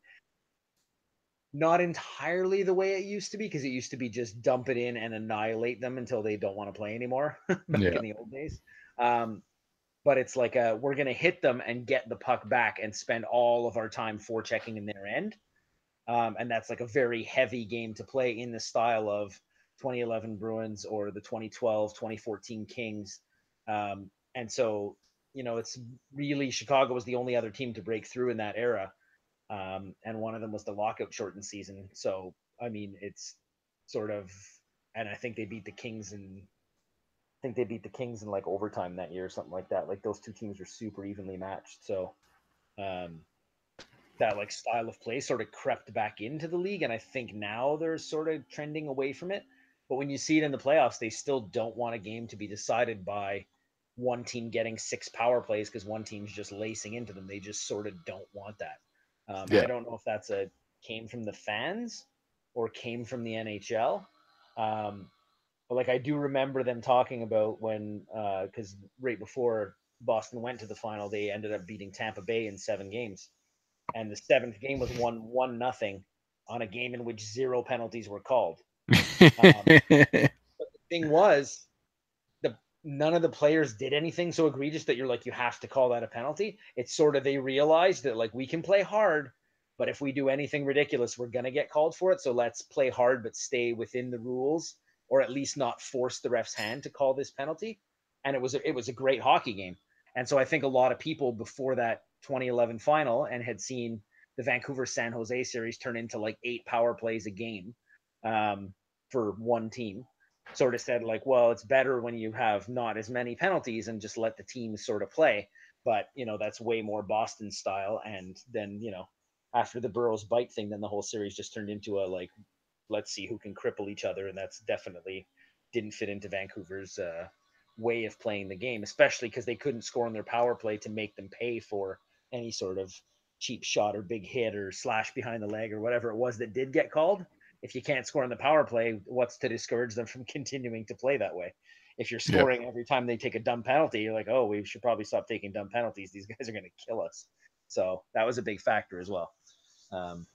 not entirely the way it used to be because it used to be just dump it in and annihilate them until they don't want to play anymore back Yeah. in the old days. Um, but it's like a, we're going to hit them and get the puck back and spend all of our time forechecking in their end. Um, and that's like a very heavy game to play in the style of 2011 Bruins or the 2012, 2014 Kings. Um, and so, you know, it's really Chicago was the only other team to break through in that era um, and one of them was the lockout shortened season. So I mean, it's sort of, and I think they beat the Kings in, I think they beat the Kings in like overtime that year or something like that. Like those two teams were super evenly matched. So um, that like style of play sort of crept back into the league, and I think now they're sort of trending away from it. But when you see it in the playoffs, they still don't want a game to be decided by one team getting six power plays because one team's just lacing into them. They just sort of don't want that. Um, Yeah. I don't know if that's a came from the fans or came from the NHL. Um, but like I do remember them talking about when because right before Boston went to the final, they ended up beating Tampa Bay in seven games, and the seventh game was won one nothing on a game in which zero penalties were called. Um, but the thing was the none of the players did anything so egregious that you're like you have to call that a penalty. It's sort of they realized that like we can play hard but if we do anything ridiculous we're to get called for it. So let's play hard but stay within the rules or at least not force the ref's hand to call this penalty. And it was a, it was a great hockey game. And so i think a lot of people before that 2011 final and had seen the vancouver san jose series turn into like eight power plays a game um, for one team sort of said like well it's better when you have not as many penalties and just let the teams sort of play. But you know that's way more boston style. And then you know after the burrows bite thing then the whole series just turned into a like let's see who can cripple each other, and that's definitely didn't fit into Vancouver's uh, way of playing the game, especially because they couldn't score on their power play to make them pay for any sort of cheap shot or big hit or slash behind the leg or whatever it was that did get called. If you can't score on the power play, what's to discourage them from continuing to play that way? If you're scoring every time they take a dumb penalty, you're like, oh, we should probably stop taking dumb penalties. These guys are going to kill us. So that was a big factor as well. Um,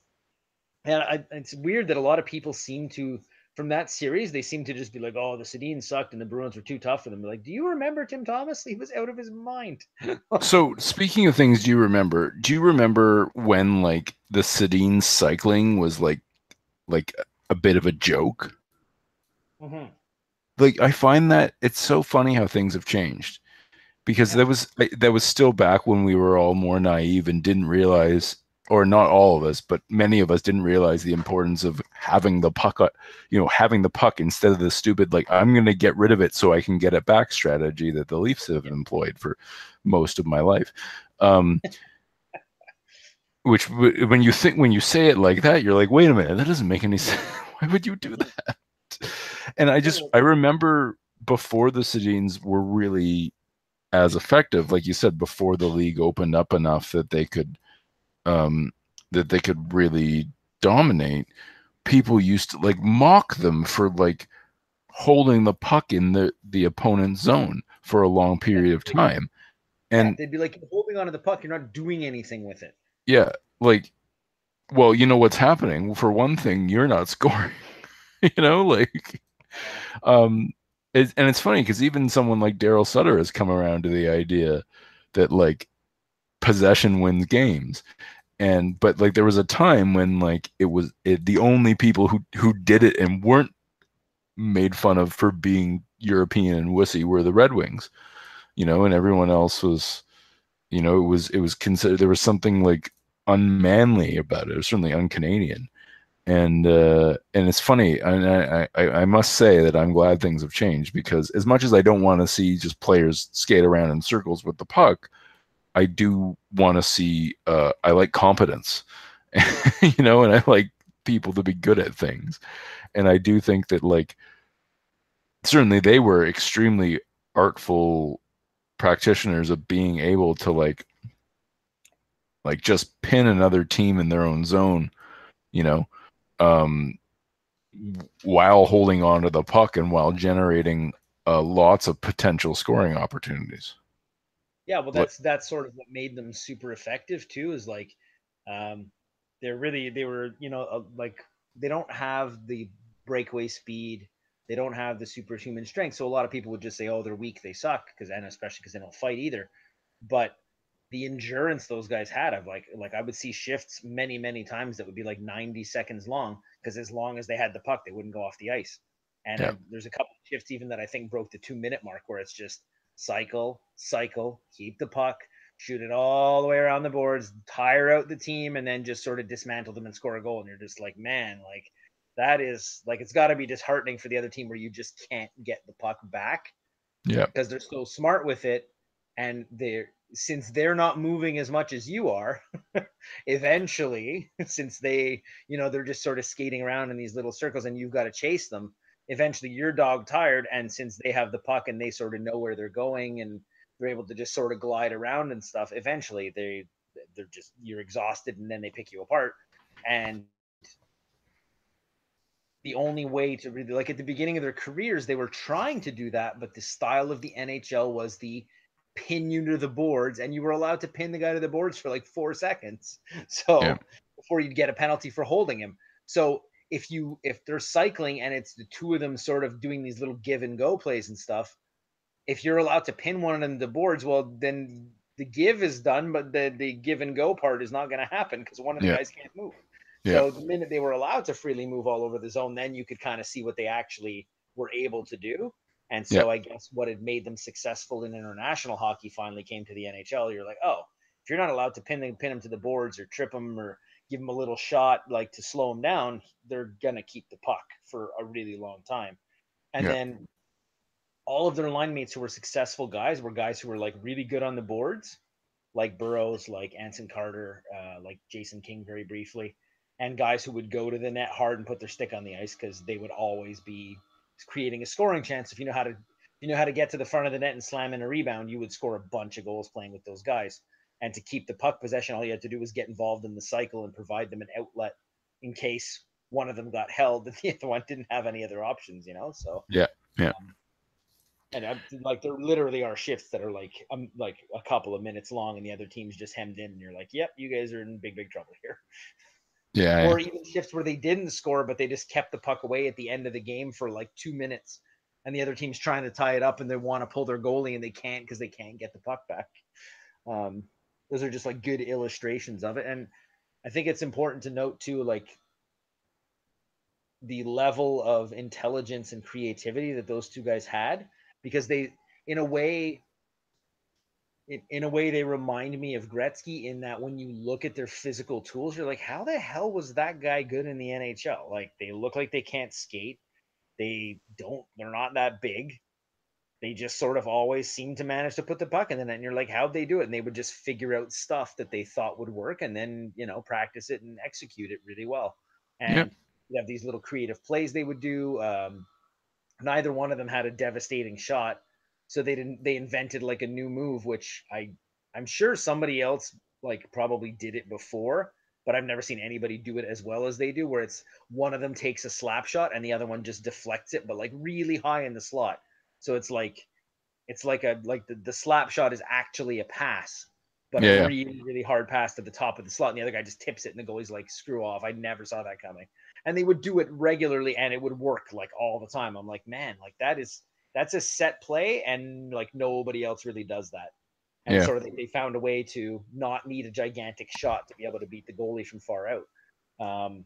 and I, it's weird that a lot of people seem to from that series, they seem to just be like, "Oh, the Sedins sucked and the Bruins were too tough for them." Like, do you remember Tim Thomas? He was out of his mind. so, speaking of things, do you remember? Do you remember when like the Sedins cycling was like, like a bit of a joke? Mm-hmm. Like, I find that it's so funny how things have changed because yeah. that was that was still back when we were all more naive and didn't realize or not all of us, but many of us didn't realize the importance of having the puck, uh, you know, having the puck instead of the stupid like I'm going to get rid of it so I can get it back strategy that the Leafs have employed for most of my life. Um, which when you think when you say it like that, you're like, wait a minute, that doesn't make any sense. Why would you do that? And I just I remember before the Sedins were really as effective, like you said, before the league opened up enough that they could um, that they could really dominate, people used to like mock them for like holding the puck in the the opponent's zone for a long period of time. And yeah, they'd be like, holding onto the puck, you're not doing anything with it. Yeah, like, well, you know what's happening. For one thing, you're not scoring. you know, like, um, it, and it's funny because even someone like Daryl Sutter has come around to the idea that like possession wins games and but like there was a time when like it was it, the only people who who did it and weren't made fun of for being European and wussy were the Red Wings, you know, and everyone else was, you know, it was it was considered there was something like unmanly about it. It was certainly un-Canadian, and uh, and it's funny. And I, I I must say that I'm glad things have changed because as much as I don't want to see just players skate around in circles with the puck, I do want to see. Uh, I like competence, you know, and I like people to be good at things, and I do think that like certainly they were extremely artful practitioners of being able to like like just pin another team in their own zone, you know, um, while holding on to the puck and while generating uh, lots of potential scoring opportunities. Yeah, well, that's what? that's sort of what made them super effective too. Is like, um, they're really they were you know uh, like they don't have the breakaway speed, they don't have the superhuman strength. So a lot of people would just say, oh, they're weak, they suck, because and especially because they don't fight either. But the endurance those guys had of like like I would see shifts many many times that would be like 90 seconds long because as long as they had the puck they wouldn't go off the ice and yeah. there's a couple shifts even that I think broke the 2 minute mark where it's just cycle, cycle, keep the puck, shoot it all the way around the boards, tire out the team, and then just sort of dismantle them and score a goal. And you're just like, man, like that is like it's got to be disheartening for the other team where you just can't get the puck back. Yeah, because they're so smart with it, and they're since they're not moving as much as you are, eventually, since they, you know, they're just sort of skating around in these little circles and you've got to chase them, eventually you're dog tired and since they have the puck and they sort of know where they're going and they're able to just sort of glide around and stuff eventually they they're just you're exhausted and then they pick you apart. And the only way to really like at the beginning of their careers they were trying to do that but the style of the NHL was the pin you to the boards and you were allowed to pin the guy to the boards for like 4 seconds. So yeah. before you'd get a penalty for holding him. So if you if they're cycling and it's the two of them sort of doing these little give and go plays and stuff, if you're allowed to pin one of them to the boards, well then the give is done, but the the give and go part is not going to happen because one of the yeah. guys can't move. Yeah. So the minute they were allowed to freely move all over the zone, then you could kind of see what they actually were able to do. And so yeah. I guess what had made them successful in international hockey finally came to the NHL. You're like, oh, if you're not allowed to pin them, pin them to the boards or trip them or give them a little shot like to slow them down, they're gonna keep the puck for a really long time. And yeah. then all of their line mates who were successful guys were guys who were like really good on the boards, like Burrows, like Anson Carter, uh, like Jason King very briefly. and guys who would go to the net hard and put their stick on the ice because they would always be creating a scoring chance. If you know how to, you know how to get to the front of the net and slam in a rebound, you would score a bunch of goals playing with those guys. And to keep the puck possession, all you had to do was get involved in the cycle and provide them an outlet in case one of them got held and the other one didn't have any other options. You know, so yeah, yeah. Um, and I'm, like there literally are shifts that are like um like a couple of minutes long, and the other team's just hemmed in, and you're like, "Yep, you guys are in big big trouble here." Yeah. Or even shifts where they didn't score, but they just kept the puck away at the end of the game for like two minutes, and the other team's trying to tie it up, and they want to pull their goalie, and they can't because they can't get the puck back. Um, those are just like good illustrations of it, and I think it's important to note too, like the level of intelligence and creativity that those two guys had, because they, in a way, in, in a way they remind me of Gretzky in that when you look at their physical tools, you're like, how the hell was that guy good in the NHL? Like they look like they can't skate. They don't, they're not that big. They just sort of always seem to manage to put the puck in the net. And you're like, how'd they do it? And they would just figure out stuff that they thought would work and then, you know, practice it and execute it really well. And yep. you have these little creative plays they would do. Um, neither one of them had a devastating shot so they didn't they invented like a new move which i i'm sure somebody else like probably did it before but i've never seen anybody do it as well as they do where it's one of them takes a slap shot and the other one just deflects it but like really high in the slot so it's like it's like a like the, the slap shot is actually a pass but yeah. a really really hard pass to the top of the slot and the other guy just tips it and the goalie's like screw off i never saw that coming and they would do it regularly and it would work like all the time i'm like man like that is that's a set play, and like nobody else really does that. And yeah. sort of they found a way to not need a gigantic shot to be able to beat the goalie from far out. Um,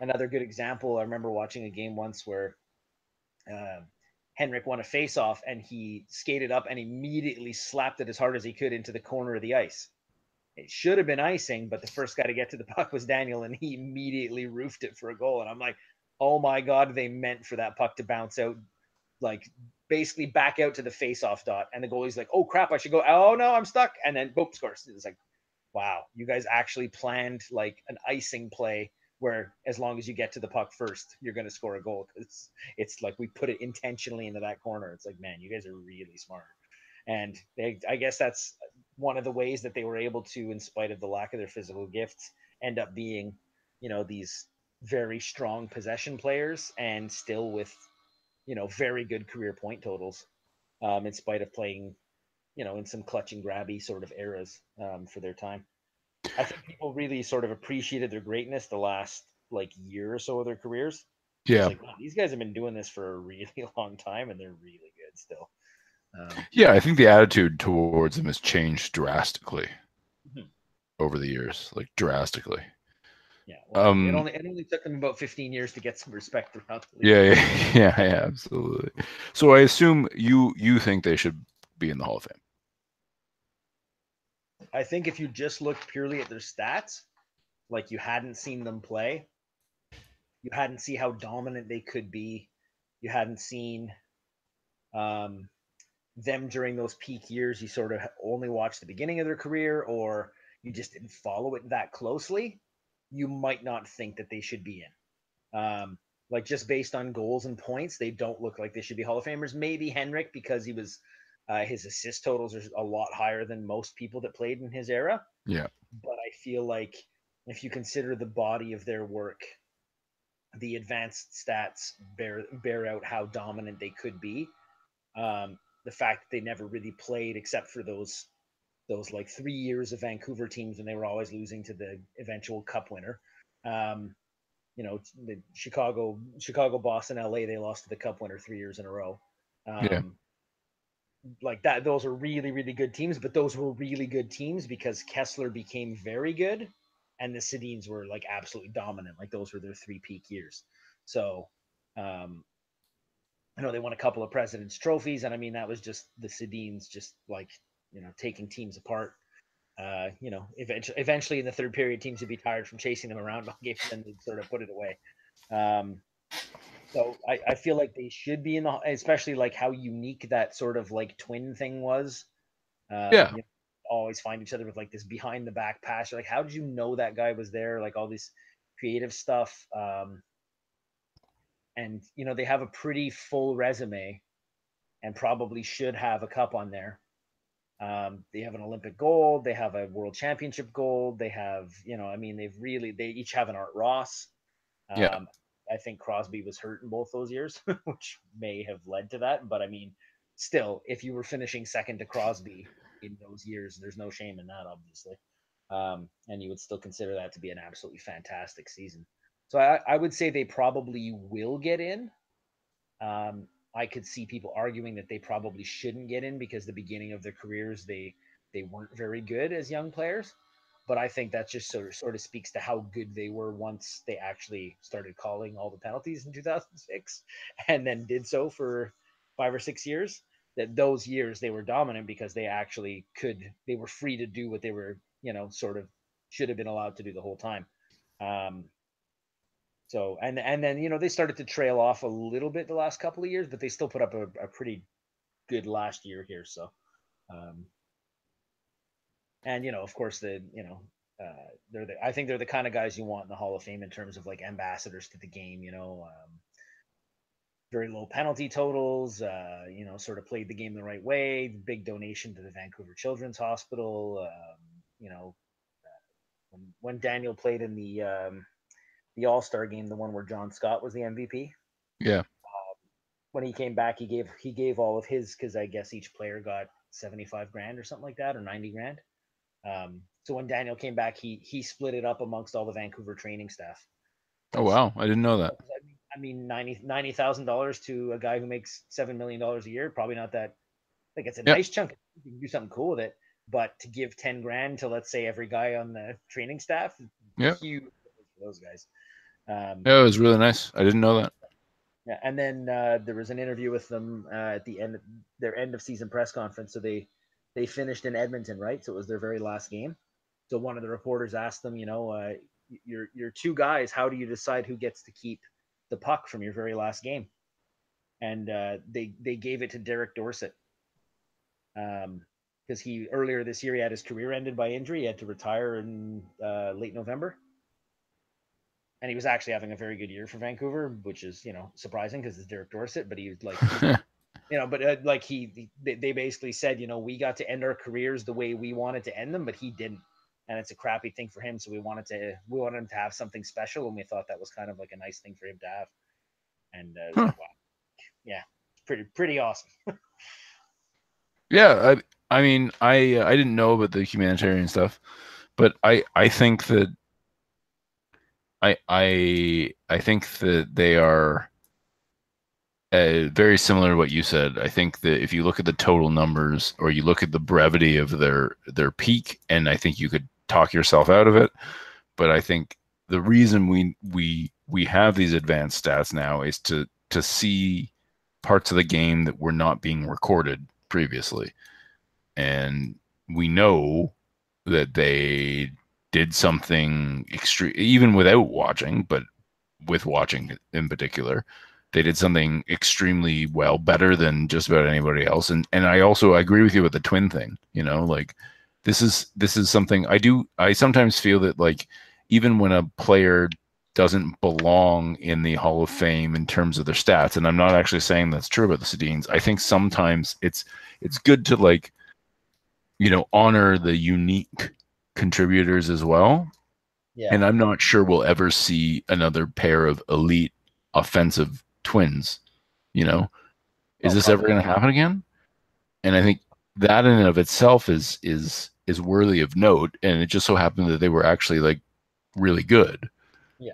another good example, I remember watching a game once where uh, Henrik won a face-off and he skated up and immediately slapped it as hard as he could into the corner of the ice. It should have been icing, but the first guy to get to the puck was Daniel, and he immediately roofed it for a goal. And I'm like, oh my god, they meant for that puck to bounce out like basically back out to the face-off dot, and the goalie's like, "Oh crap, I should go." Oh no, I'm stuck, and then boop scores. It's like, wow, you guys actually planned like an icing play where as long as you get to the puck first, you're going to score a goal. It's it's like we put it intentionally into that corner. It's like, man, you guys are really smart, and they, I guess that's one of the ways that they were able to, in spite of the lack of their physical gifts, end up being, you know, these very strong possession players and still with you know, very good career point totals, um, in spite of playing, you know, in some clutch and grabby sort of eras um, for their time. I think people really sort of appreciated their greatness the last like year or so of their careers. Yeah, like, these guys have been doing this for a really long time, and they're really good still. Um, yeah, I think the attitude towards them has changed drastically mm-hmm. over the years, like drastically. Yeah. Well, um, it only it only took them about 15 years to get some respect around the league. Yeah, yeah, yeah, yeah, absolutely. So I assume you you think they should be in the Hall of Fame. I think if you just looked purely at their stats, like you hadn't seen them play, you hadn't seen how dominant they could be, you hadn't seen um, them during those peak years. You sort of only watched the beginning of their career, or you just didn't follow it that closely you might not think that they should be in. Um, like just based on goals and points, they don't look like they should be Hall of Famers. Maybe Henrik because he was uh, his assist totals are a lot higher than most people that played in his era. Yeah, but I feel like if you consider the body of their work, the advanced stats bear bear out how dominant they could be. Um, the fact that they never really played except for those those like three years of Vancouver teams when they were always losing to the eventual cup winner. Um, you know, the Chicago, Chicago, Boston, LA, they lost to the cup winner three years in a row. Um, yeah. Like that, those are really, really good teams, but those were really good teams because Kesler became very good and the Sedins were like absolutely dominant. Like those were their three peak years. So, um, I know they won a couple of President's trophies, and I mean that was just the Sedins just like you know, taking teams apart. Uh, you know, eventually, eventually in the third period, teams would be tired from chasing them around all game, and they'd sort of put it away. Um, so I, I feel like they should be in the, especially like how unique that sort of like twin thing was. Uh, yeah. You know, always find each other with like this behind the back pass. You're like, how did you know that guy was there? Like all this creative stuff. Um, and you know they have a pretty full resume, and probably should have a cup on there. Um, they have an Olympic gold, they have a World Championship gold, they have you know I mean they've really they each have an Art Ross. Um, yeah. I think Crosby was hurt in both those years, which may have led to that. But I mean, still, if you were finishing second to Crosby in those years, there's no shame in that, obviously. Um, and you would still consider that to be an absolutely fantastic season. So I, I would say they probably will get in. Um, I could see people arguing that they probably shouldn't get in because the beginning of their careers they they weren't very good as young players. But I think that just sort of, sort of speaks to how good they were once they actually started calling all the penalties in 2006 and then did so for five or six years. That those years they were dominant because they actually could, they were free to do what they were, you know, sort of should have been allowed to do the whole time. Um, so and and then you know they started to trail off a little bit the last couple of years, but they still put up a, a pretty good last year here. So, um, and you know, of course, the you know uh, they're the I think they're the kind of guys you want in the Hall of Fame in terms of like ambassadors to the game. You know, um, very low penalty totals. Uh, you know, sort of played the game the right way. Big donation to the Vancouver Children's Hospital. Um, you know, uh, when, when Daniel played in the um, the All Star game, the one where John Scott was the MVP. Yeah. Um, when he came back, he gave he gave all of his because I guess each player got seventy five grand or something like that, or ninety grand. Um, so when Daniel came back, he he split it up amongst all the Vancouver training staff. Oh wow, I didn't know that. I mean, ninety ninety thousand dollars to a guy who makes seven million dollars a year, probably not that. Like it's a yep. nice chunk. You can do something cool with it, but to give ten grand to let's say every guy on the training staff, yeah, huge for those guys. Um, yeah, it was really nice. I didn't know that. Yeah, and then uh, there was an interview with them uh, at the end, of their end of season press conference. So they they finished in Edmonton, right? So it was their very last game. So one of the reporters asked them, you know, uh, you're you're two guys. How do you decide who gets to keep the puck from your very last game? And uh, they they gave it to Derek Dorsett. Um, because he earlier this year he had his career ended by injury. He had to retire in uh, late November and he was actually having a very good year for Vancouver, which is you know surprising because it's Derek Dorsett, but he was like, you know, but uh, like he, they, they basically said, you know, we got to end our careers the way we wanted to end them, but he didn't, and it's a crappy thing for him. So we wanted to, we wanted him to have something special, and we thought that was kind of like a nice thing for him to have, and uh, huh. wow. yeah, pretty pretty awesome. yeah, I I mean I uh, I didn't know about the humanitarian stuff, but I I think that I I I think that they are uh, very similar to what you said. I think that if you look at the total numbers or you look at the brevity of their their peak, and I think you could talk yourself out of it. But I think the reason we we we have these advanced stats now is to to see parts of the game that were not being recorded previously, and we know that they did something extreme, even without watching, but with watching in particular, they did something extremely well, better than just about anybody else. And and I also I agree with you with the twin thing. You know, like this is this is something I do. I sometimes feel that like even when a player doesn't belong in the Hall of Fame in terms of their stats, and I'm not actually saying that's true about the Sedins. I think sometimes it's it's good to like you know honor the unique contributors as well. Yeah. And I'm not sure we'll ever see another pair of elite offensive twins. You know, is oh, this ever going to happen again? And I think that in and of itself is is is worthy of note. And it just so happened that they were actually like really good. Yeah.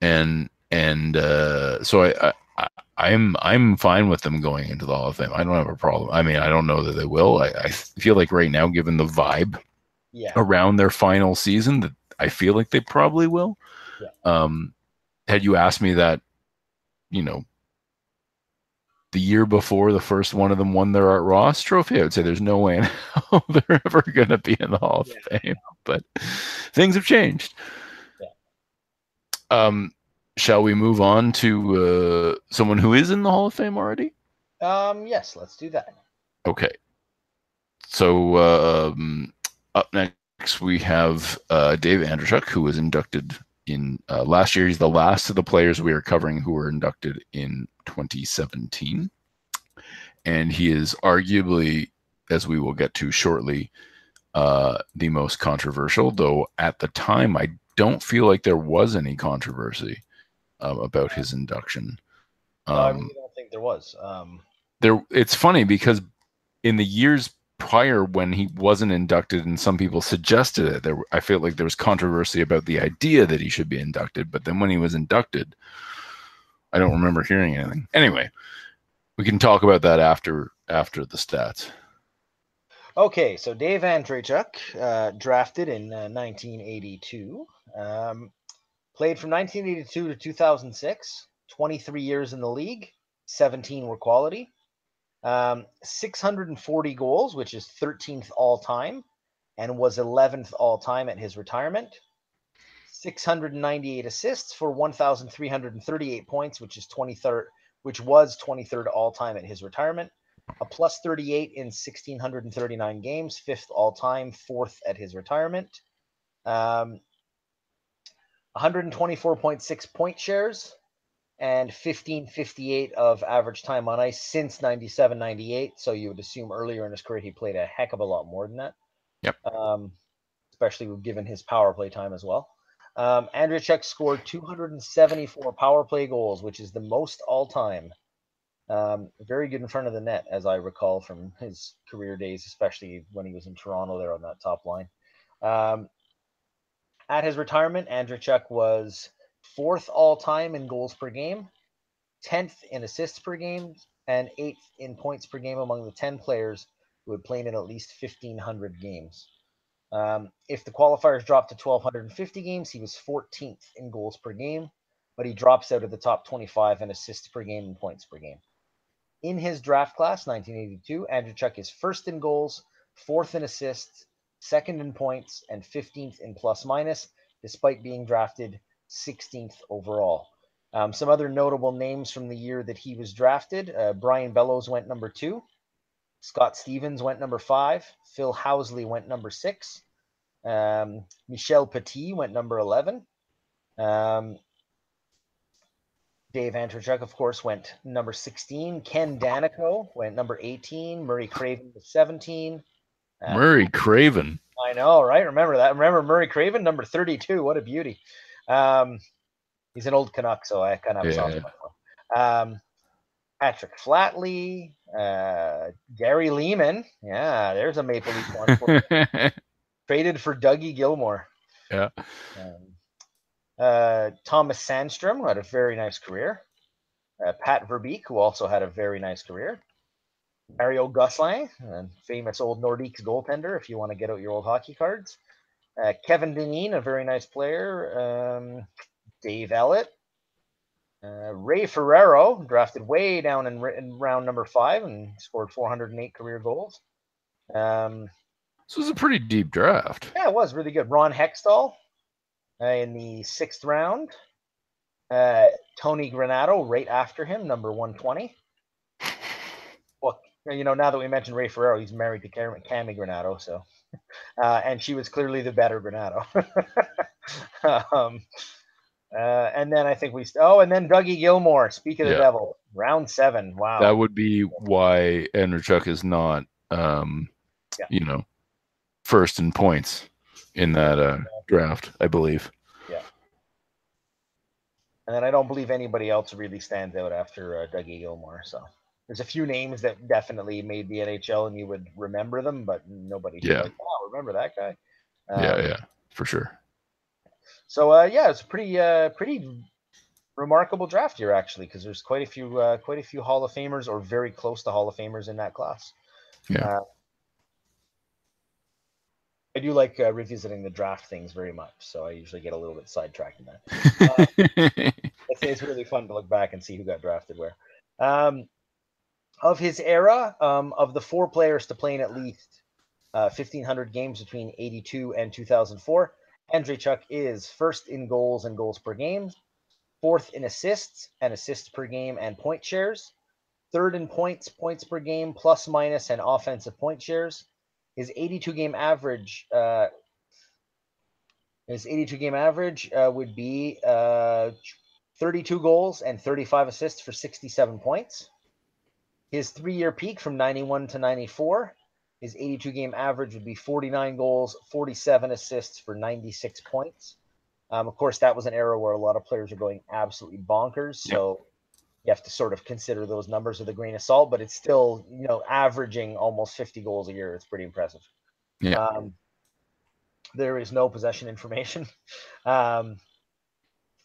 And and uh, so I, I I'm I'm fine with them going into the Hall of Fame. I don't have a problem. I mean, I don't know that they will. I, I feel like right now, given the vibe yeah. around their final season that I feel like they probably will. Yeah. Um, had you asked me that, you know, the year before the first one of them won their Art Ross trophy, I would say there's no way in hell they're ever going to be in the Hall of yeah. Fame. But things have changed. Yeah. Um, shall we move on to uh, someone who is in the Hall of Fame already? Um, yes, let's do that. Okay. So, uh, um, up next, we have uh, Dave Andreychuk, who was inducted in uh, last year. He's the last of the players we are covering who were inducted in 2017. And he is arguably, as we will get to shortly, uh, the most controversial, though at the time, I don't feel like there was any controversy um, about his induction. Um, I really don't think there was. Um, there, it's funny because in the years prior, when he wasn't inducted, and some people suggested it, there, I feel like there was controversy about the idea that he should be inducted. But then when he was inducted, I don't remember hearing anything. Anyway, we can talk about that after after the stats. Okay, so Dave Andreychuk, uh, drafted in uh, 1982, um, played from 1982 to 2006, 23 years in the league, 17 were quality, um, 640 goals, which is 13th all time, and was 11th all time at his retirement. 698 assists for 1,338 points, which is 23rd, which was 23rd all time at his retirement a plus 38 in 1,639 games, fifth all time, fourth at his retirement. Um, 124.6 point shares and 1558 of average time on ice since 97 98. So you would assume earlier in his career he played a heck of a lot more than that. Yep. Um, especially given his power play time as well. Um, Andreychuk scored 274 power play goals, which is the most all time um, very good in front of the net, as I recall from his career days, especially when he was in Toronto there on that top line. Um, at his retirement, Andreychuk was fourth all time in goals per game, 10th in assists per game, and eighth in points per game among the 10 players who had played in at least 1,500 games. Um, if the qualifiers dropped to 1,250 games, he was 14th in goals per game, but he drops out of the top 25 in assists per game and points per game. In his draft class, 1982, Andreychuk is first in goals, fourth in assists, second in points, and 15th in plus minus, despite being drafted 16th overall. Um, some other notable names from the year that he was drafted uh, Brian Bellows went number two, Scott Stevens went number five, Phil Housley went number six, um, Michel Petit went number 11. Um, Dave Andreychuk, of course, went number 16. Ken Daneyko went number 18. Murray Craven was 17. Uh, Murray Craven. I know, right? Remember that. Remember Murray Craven, number 32. What a beauty. Um, he's an old Canuck, so I kind of have yeah. soft um, Patrick Flatley, uh, Gary Leeman. Yeah, there's a Maple Leaf one. For Traded for Dougie Gilmour. Yeah. Um, uh, Tomas Sandstrom, who had a very nice career. Uh, Pat Verbeek, who also had a very nice career. Mario Gosselin, a famous old Nordiques goaltender, if you want to get out your old hockey cards. Uh, Kevin Dineen, a very nice player. Um, Dave Ellett. Uh, Ray Ferraro, drafted way down in, in, round number five and scored 408 career goals. Um, this was a pretty deep draft. Yeah, it was really good. Ron Hextall, uh, in the sixth round. Uh, Tony Granato right after him, number 120. Well, you know, now that we mentioned Ray Ferraro, he's married to Cammi Granato, so. Uh, and she was clearly the better Granato. um, uh, and then I think we oh, and then Dougie Gilmour, Speak of the yeah. devil, round seven. Wow, that would be why Andreychuk is not, um, yeah. you know, first in points in that uh, draft, I believe. Yeah. And then I don't believe anybody else really stands out after uh, Dougie Gilmour. So there's a few names that definitely made the NHL and you would remember them, but nobody. Yeah. Like, wow, remember that guy? Um, yeah, yeah, for sure. So uh, yeah, it's a pretty uh, pretty remarkable draft year actually, because there's quite a few uh, quite a few Hall of Famers or very close to Hall of Famers in that class. Yeah. Uh, I do like uh, revisiting the draft things very much, so I usually get a little bit sidetracked in that. Uh, it's, it's, really fun to look back and see who got drafted where. Um, of his era, um, of the four players to play in at least uh, 1,500 games between 82 and 2004, Andreychuk is first in goals and goals per game, fourth in assists and assists per game and point shares, third in points, points per game, plus minus, and offensive point shares his 82 game average uh, His 82 game average uh, would be uh, 32 goals and 35 assists for 67 points. His three year peak from 91 to 94, his 82 game average would be 49 goals, 47 assists for 96 points. Um, of course, that was an era where a lot of players are going absolutely bonkers. So you have to sort of consider those numbers with a grain of salt, but it's still, you know, averaging almost 50 goals a year. It's pretty impressive. Yeah. Um, there is no possession information. Um,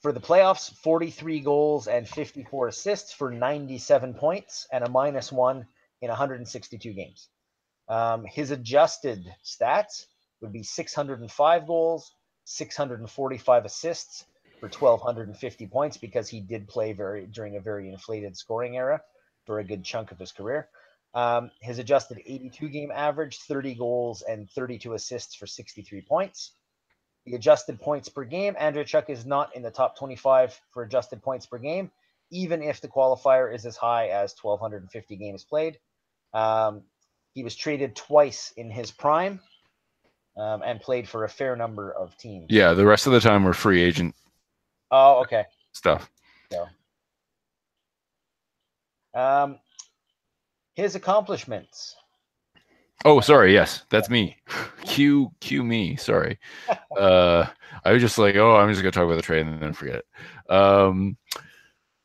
for the playoffs, 43 goals and 54 assists for 97 points and a minus one in 162 games. Um, his adjusted stats would be 605 goals, 645 assists for 1,250 points because he did play very during a very inflated scoring era for a good chunk of his career. Um, his adjusted 82 game average, 30 goals and 32 assists for 63 points. The adjusted points per game, Andreychuk is not in the top 25 for adjusted points per game, even if the qualifier is as high as 1,250 games played. Um, he was traded twice in his prime um, and played for a fair number of teams. Yeah, the rest of the time we're free agent Oh, okay. stuff. Um, his accomplishments. Oh, sorry. Yes, that's me. Cue, cue me. Sorry. Uh, I was just like, oh, I'm just gonna talk about the trade and then forget it. Um,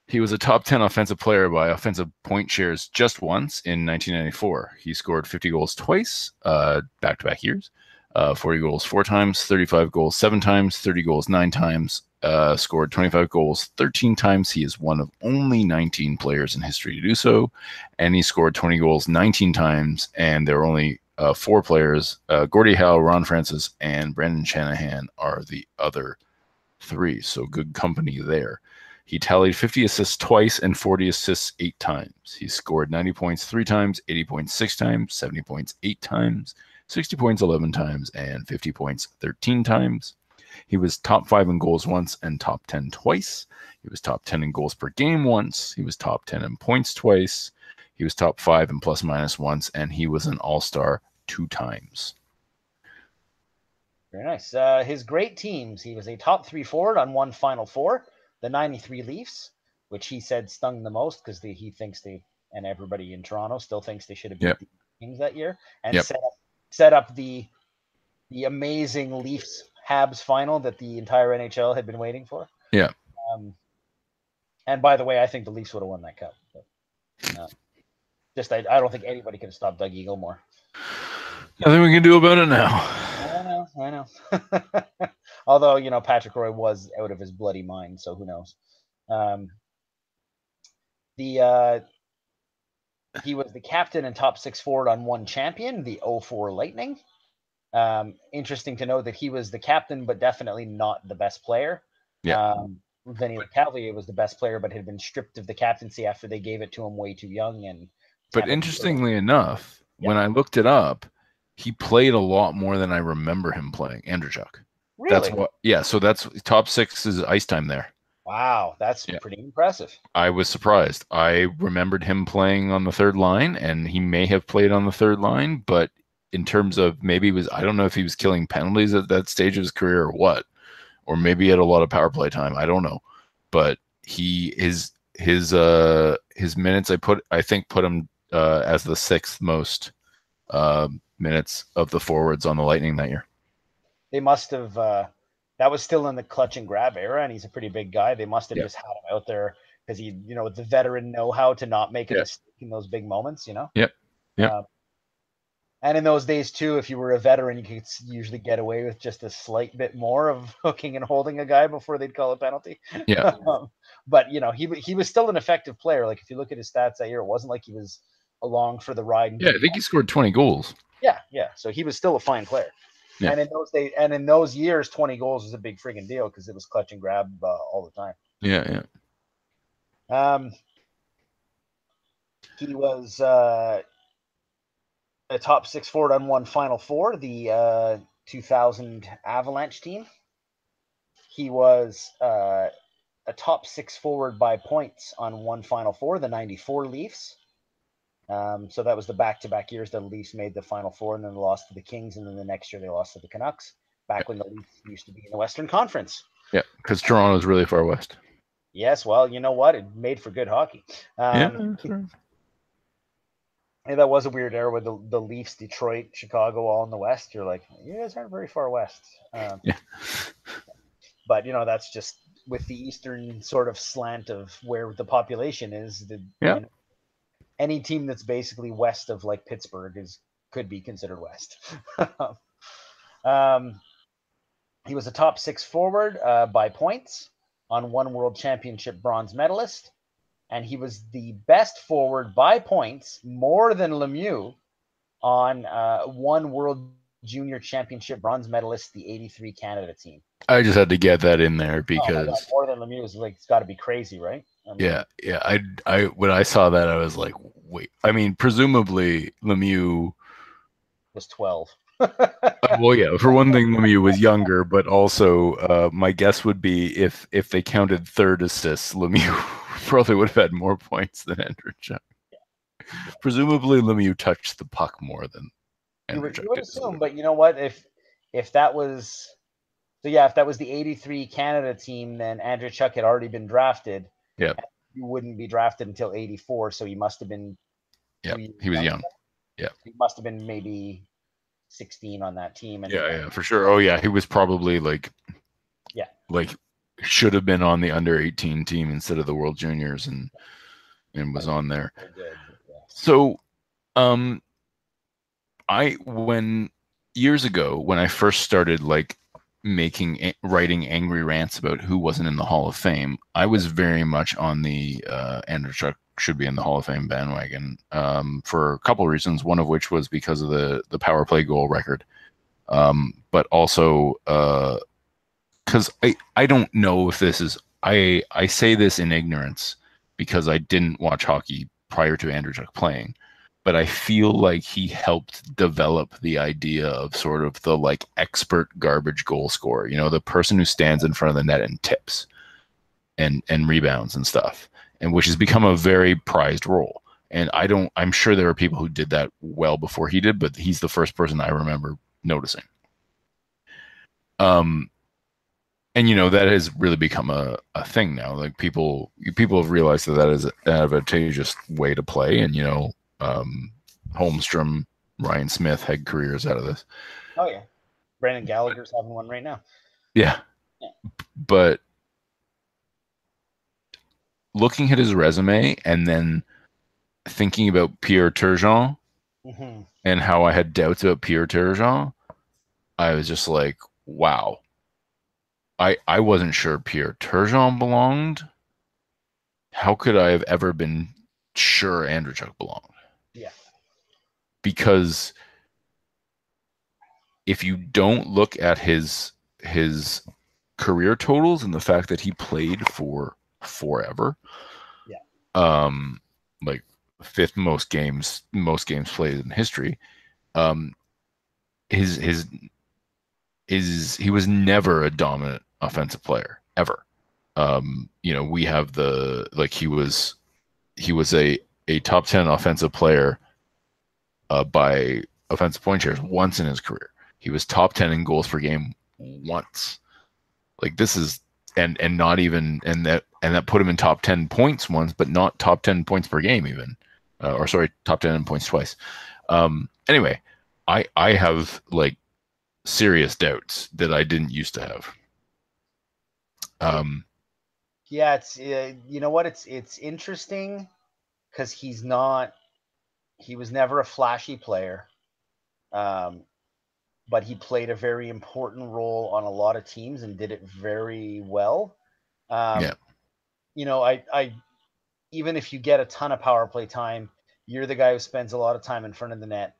he was a top 10 offensive player by offensive point shares just once in 1994. He scored 50 goals twice, uh, back-to-back years. Uh, 40 goals four times, 35 goals seven times, 30 goals nine times, uh, scored 25 goals 13 times. He is one of only 19 players in history to do so. And he scored 20 goals 19 times. And there are only uh, four players uh, Gordie Howe, Ron Francis, and Brendan Shanahan are the other three. So good company there. He tallied 50 assists twice and 40 assists eight times. He scored 90 points three times, 80 points six times, 70 points eight times, 60 points 11 times, and 50 points 13 times. He was top five in goals once and top 10 twice. He was top 10 in goals per game once. He was top 10 in points twice. He was top five in plus minus once, and he was an all star two times. Very nice. Uh, his great teams. He was a top three forward on one Final Four, the 93 Leafs, which he said stung the most because he thinks they, and everybody in Toronto still thinks they should have beat Yep. the Kings that year and Yep. set, up, set up the the amazing Leafs Habs final that the entire NHL had been waiting for. Yeah. Um, and by the way, I think the Leafs would have won that cup. But, uh, just I, I don't think anybody could have stopped Dougie Gilmour. Nothing we can do about it now. I know, I know. Although you know Patrick Roy was out of his bloody mind, so who knows? Um, the uh, he was the captain and top six forward on one champion, the 04 Lightning. Um, interesting to know that he was the captain, but definitely not the best player. Yeah. Um, Vinny Cavalier was the best player, but had been stripped of the captaincy after they gave it to him way too young. And But interestingly enough, when I looked it up, he played a lot more than I remember him playing. Andreychuk. really, That's what. Yeah. So that's top six is ice time there. wow, that's Yeah. pretty impressive. I was surprised. I remembered him playing on the third line, and he may have played on the third line, but in terms of maybe he was I don't know if he was killing penalties at that stage of his career or what, or maybe he had a lot of power play time. I don't know, but he his his uh his minutes I put I think put him uh, as the sixth most uh, minutes of the forwards on the Lightning that year. they must have uh that was still in the clutch and grab era and he's a pretty big guy they must have Yeah. just had him out there because he you know the veteran know-how to not make a Yeah. mistake in those big moments you know Yep. Yep. And in those days too if you were a veteran you could usually get away with just a slight bit more of hooking and holding a guy before they'd call a penalty Yeah. um, but you know he he was still an effective player like if you look at his stats that year it wasn't like he was along for the ride Yeah, I think he scored 20 goals. yeah, yeah. So he was still a fine player. Yeah. And in those days, and in those years, twenty goals was a big friggin' deal because it was clutch and grab uh, all the time. Yeah, yeah. Um, he was uh, a top six forward on one Final Four, the uh, 2000 Avalanche team. He was uh, a top six forward by points on one Final Four, the 94 Leafs. Um, so that was the back to back years the Leafs made the Final Four and then lost to the Kings, and then the next year they lost to the Canucks. back when the Leafs used to be in the Western Conference. Yeah, because Toronto's really far west. Yes, well, you know what? It made for good hockey. Um, yeah. Yeah, that was a weird era with the, the Leafs, Detroit, Chicago, all in the West. You're like, you guys aren't very far west. Um, Yeah. But you know, that's just with the eastern sort of slant of where the population is. The, Yeah. you know, any team that's basically west of like Pittsburgh is could be considered west. um, he was a top six forward uh, by points on one World Championship bronze medalist, and he was the best forward by points, more than Lemieux, on uh, one World Junior Championship bronze medalist, the '83 Canada team. I just had to get that in there Oh because more than Lemieux is like it's got to be crazy, right? I mean, yeah, yeah. I I when I saw that I was like, wait. I mean, presumably Lemieux. was 12. uh, well, yeah. For one thing, Lemieux was younger, but also uh, my guess would be if if they counted third assists, Lemieux probably would have had more points than Andreychuk. Presumably, Lemieux touched the puck more than you would, Andreychuk you would assume, but you know what? If if that was so, yeah, if that was the '83 Canada team, then Andreychuk had already been drafted. Yeah, You wouldn't be drafted until '84, so he must have been. Yeah, he was young. Yeah, He must have been maybe 16 on that team. And Yeah, yeah, for sure. Oh yeah, he was probably like, Yeah. like should have been on the under eighteen team instead of the World Juniors, and and was on there. Very good, yeah. So, um, I when years ago when I first started like making writing angry rants about who wasn't in the Hall of Fame, I was very much on the uh, Andreychuk should be in the Hall of Fame bandwagon um, for a couple reasons. One of which was because of the the power play goal record, um, but also because I I don't know if this is I I say this in ignorance because I didn't watch hockey prior to Andreychuk playing, but I feel like he helped develop the idea of sort of the like expert garbage goal scorer, you know, the person who stands in front of the net and tips and and rebounds and stuff, and which has become a very prized role. And I don't I'm sure there are people who did that well before he did, but he's the first person I remember noticing. Um and you know that has really become a, a thing now. Like people people have realized that that is an advantageous way to play. And you know um holmstrom ryan smyth had careers out of this. Oh yeah, Brendan Gallagher's having one right now. yeah. Yeah. but looking at his resume and then thinking about pierre turgeon hmm and how i had doubts about pierre turgeon i was just like wow I I wasn't sure Pierre Turgeon belonged. How could I have ever been sure Andreychuk belonged? Yeah. Because if you don't look at his his career totals and the fact that he played for forever, Yeah. um, like fifth most games most games played in history, um, his his is he was never a dominant offensive player ever. Um, you know, we have the like he was he was a a top 10 offensive player uh, by offensive point shares once in his career. He was top 10 in goals per game once. Like this is and and not even and that and that put him in top 10 points once but not top 10 points per game even. Uh, or sorry, top 10 in points twice. Um anyway, I I have like serious doubts that I didn't used to have. Um, Yeah, it's uh, you know what? It's it's interesting because he's not. He was never a flashy player, um, but he played a very important role on a lot of teams and did it very well. Um, Yeah. You know, I I even if you get a ton of power play time, you're the guy who spends a lot of time in front of the net.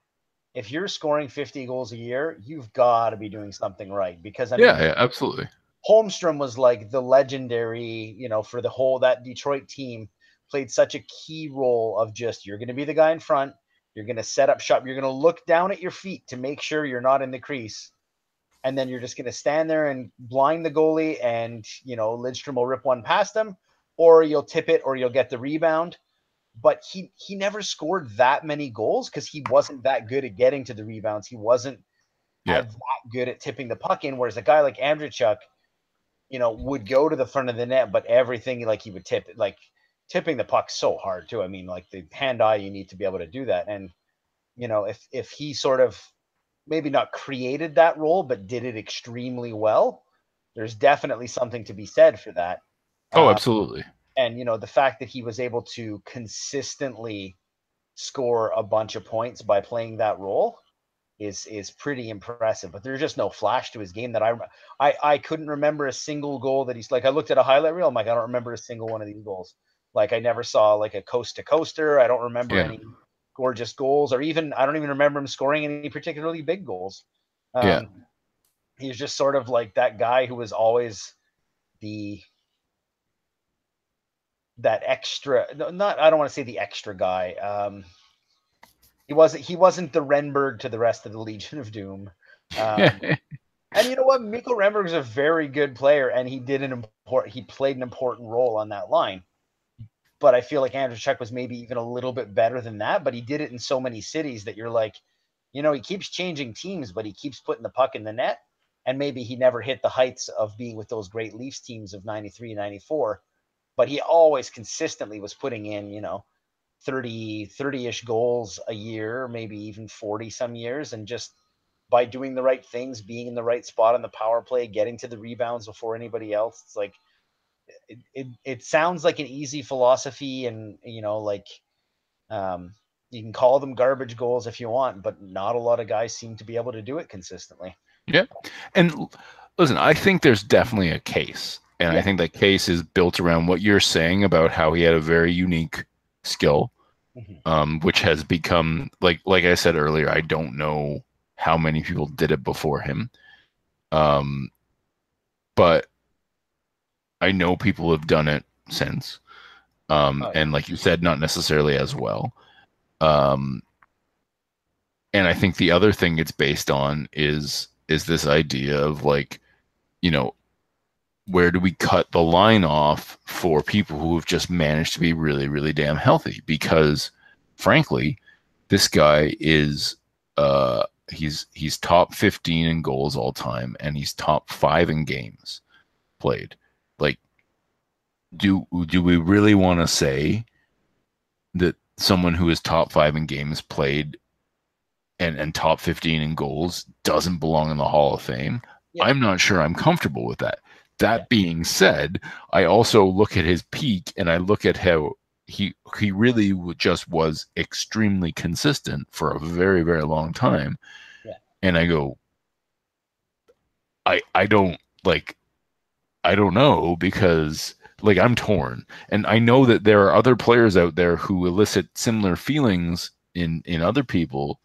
If you're scoring 50 goals a year, you've got to be doing something right because I mean, yeah, yeah, absolutely. Holmstrom was like the legendary, you know, for the whole that Detroit team played such a key role of just you're going to be the guy in front, you're going to set up shop, you're going to look down at your feet to make sure you're not in the crease. And then you're just going to stand there and blind the goalie and, you know, Lidstrom will rip one past him or you'll tip it or you'll get the rebound. But he he never scored that many goals cuz he wasn't that good at getting to the rebounds. He wasn't Yeah. that good at tipping the puck in, whereas a guy like Andreychuk, you know, would go to the front of the net, but everything like he would tip like tipping the puck so hard too. I mean, like the hand eye, you need to be able to do that. And you know, if if he sort of maybe not created that role, but did it extremely well, there's definitely something to be said for that. Oh, Uh, absolutely. And you know the fact that he was able to consistently score a bunch of points by playing that role is is pretty impressive but there's just no flash to his game that I, I i couldn't remember a single goal that he's like i looked at a highlight reel i'm like i don't remember a single one of these goals like i never saw like a coast to coaster i don't remember Yeah. any gorgeous goals or even i don't even remember him scoring any particularly big goals um, Yeah. he's just sort of like that guy who was always the that extra not I don't want to say the extra guy. Um he wasn't he wasn't the Renberg to the rest of the Legion of Doom. Um, and you know what? Miko Renberg is a very good player and he did an important he played an important role on that line. But I feel like Andreychuk was maybe even a little bit better than that, but he did it in so many cities that you're like, you know, he keeps changing teams, but he keeps putting the puck in the net. And maybe he never hit the heights of being with those great Leafs teams of 93, 94 but he always consistently was putting in, you know, 30, 30-ish goals a year, maybe even 40 some years. And just by doing the right things, being in the right spot on the power play, getting to the rebounds before anybody else, it's like it, it, it sounds like an easy philosophy and you know, like um you can call them garbage goals if you want, but not a lot of guys seem to be able to do it consistently. Yeah. And listen, I think there's definitely a case. And I think that case is built around what you're saying about how he had a very unique skill, Mhm. um, which has become like like I said earlier, I don't know how many people did it before him. Um, but I know people have done it since. Um, Oh, yeah. and like you said, not necessarily as well. Um, and I think the other thing it's based on is is this idea of like, you know, where do we cut the line off for people who have just managed to be really, really damn healthy? Because frankly, this guy is uh he's he's top 15 in goals all time and he's top five in games played. Like do do we really want to say that someone who is top five in games played and, and top 15 in goals doesn't belong in the Hall of Fame? Yeah. I'm not sure I'm comfortable with that. That being said, I also look at his peak and I look at how he he really just was extremely consistent for a very very long time. Yeah. And I go I I don't like I don't know because like I'm torn and I know that there are other players out there who elicit similar feelings in in other people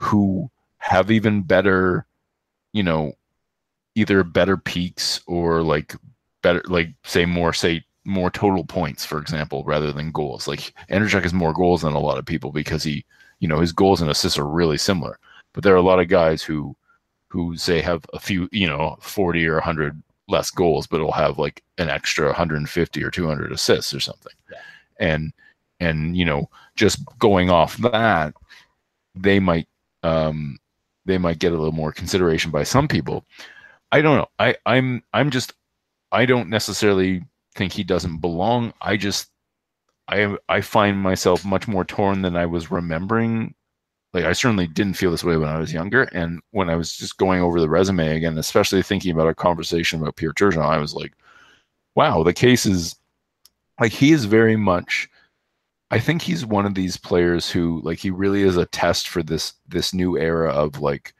who have even better you know either better peaks or like better like say more say more total points for example rather than goals. Like Andrzej has more goals than a lot of people because he you know his goals and assists are really similar. But there are a lot of guys who who say have a few you know 40 or 100 less goals but it'll have like an extra 150 or 200 assists or something. Yeah. and and you know just going off that they might um they might get a little more consideration by some people i don't know. I i'm i'm just i don't necessarily think he doesn't belong. I just i i find myself much more torn than i was remembering. Like i certainly didn't feel this way when i was younger and when i was just going over the resume again especially thinking about our conversation about pierre turgeon i was like wow the case is like he is very much I think he's one of these players who like he really is a test for this this new era of like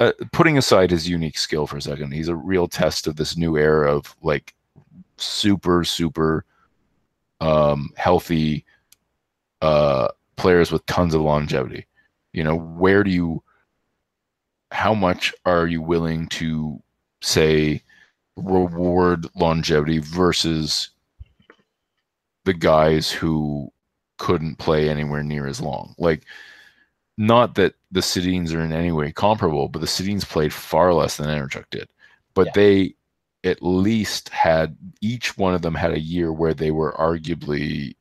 uh, putting aside his unique skill for a second. He's a real test of this new era of like super super um healthy uh players with tons of longevity. You know, where do you how much are you willing to say reward longevity versus the guys who couldn't play anywhere near as long. Like, not that the Sedins are in any way comparable, but the Sedins played far less than Andreychuk did. But Yeah. they at least had each one of them had a year where they were arguably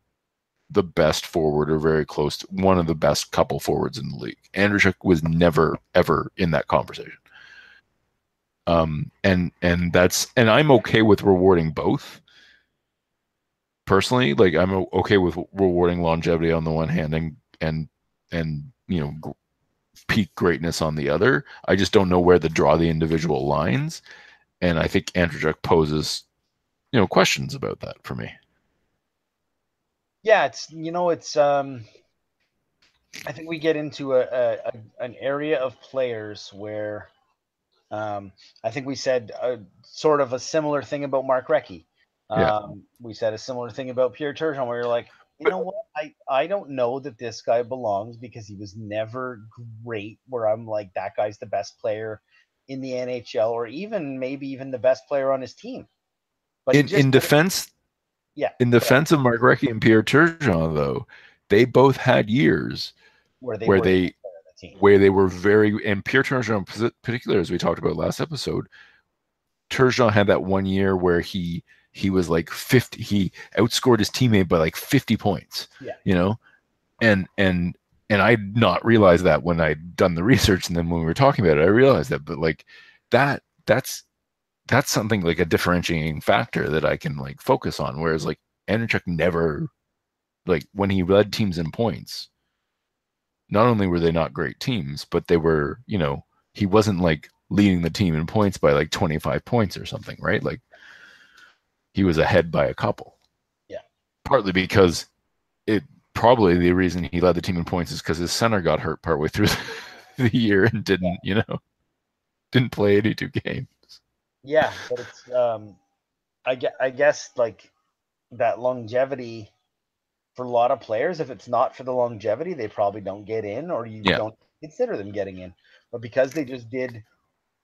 the best forward or very close to one of the best couple forwards in the league. Andreychuk was never ever in that conversation. Um, and and that's and I'm okay with rewarding both. Personally, like I'm okay with rewarding longevity on the one hand and and and you know peak greatness on the other. I just don't know where to draw the individual lines, and I think Andreychuk poses you know questions about that for me yeah it's you know it's um i think we get into a, a, a an area of players where um i think we said a, sort of a similar thing about mark Recchi. um yeah. we said a similar thing about pierre turgeon where you're like you know what? I i don't know that this guy belongs because he was never great where i'm like that guy's the best player in the nhl or even maybe even the best player on his team. But in, in defense yeah. In defense of Mark Recchi and Pierre Turgeon, though, they both had years where they where they, the where they were very and Pierre Turgeon in particular, as we talked about last episode, Turgeon had that one year where he he was like 50 he outscored his teammate by like 50 points yeah you know and and and i not realized that when i'd done the research and then when we were talking about it i realized that but like that that's that's something like a differentiating factor that I can like focus on. Whereas like Andreychuk never, like when he led teams in points, not only were they not great teams, but they were, you know, he wasn't like leading the team in points by like 25 points or something, right? Like he was ahead by a couple. Yeah. Partly because it probably the reason he led the team in points is because his center got hurt partway through the year and didn't, you know, didn't play 82 games. Yeah, but it's um, I get I guess like that longevity for a lot of players. If it's not for the longevity, they probably don't get in, or you yeah. don't consider them getting in. But because they just did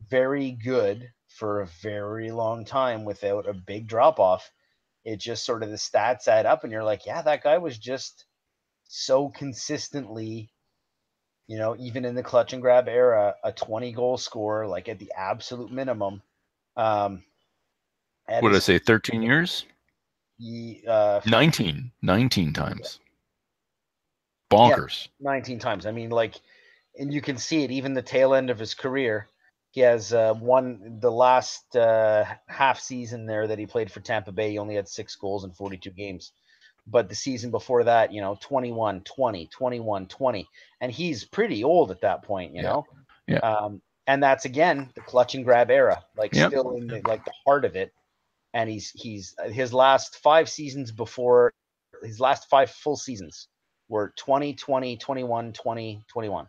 very good for a very long time without a big drop off, it just sort of the stats add up, and you're like, yeah, that guy was just so consistently you know, even in the clutch and grab era, a 20 goal scorer, like at the absolute minimum, um, what did I say? 13 years? uh, 19. 19 times. Bonkers. Yeah, 19 times. I mean, like, and you can see it even the tail end of his career. He has uh, one, the last uh, half season there that he played for Tampa Bay, he only had six goals in 42 games. But the season before that, you know, 21, 20, 21, 20. And he's pretty old at that point, you yeah. know? Yeah. Um, and that's again the clutch and grab era, like yep. still in the, like the heart of it. And he's he's his last five seasons before his last five full seasons were 20, 20, 21, 20, 21.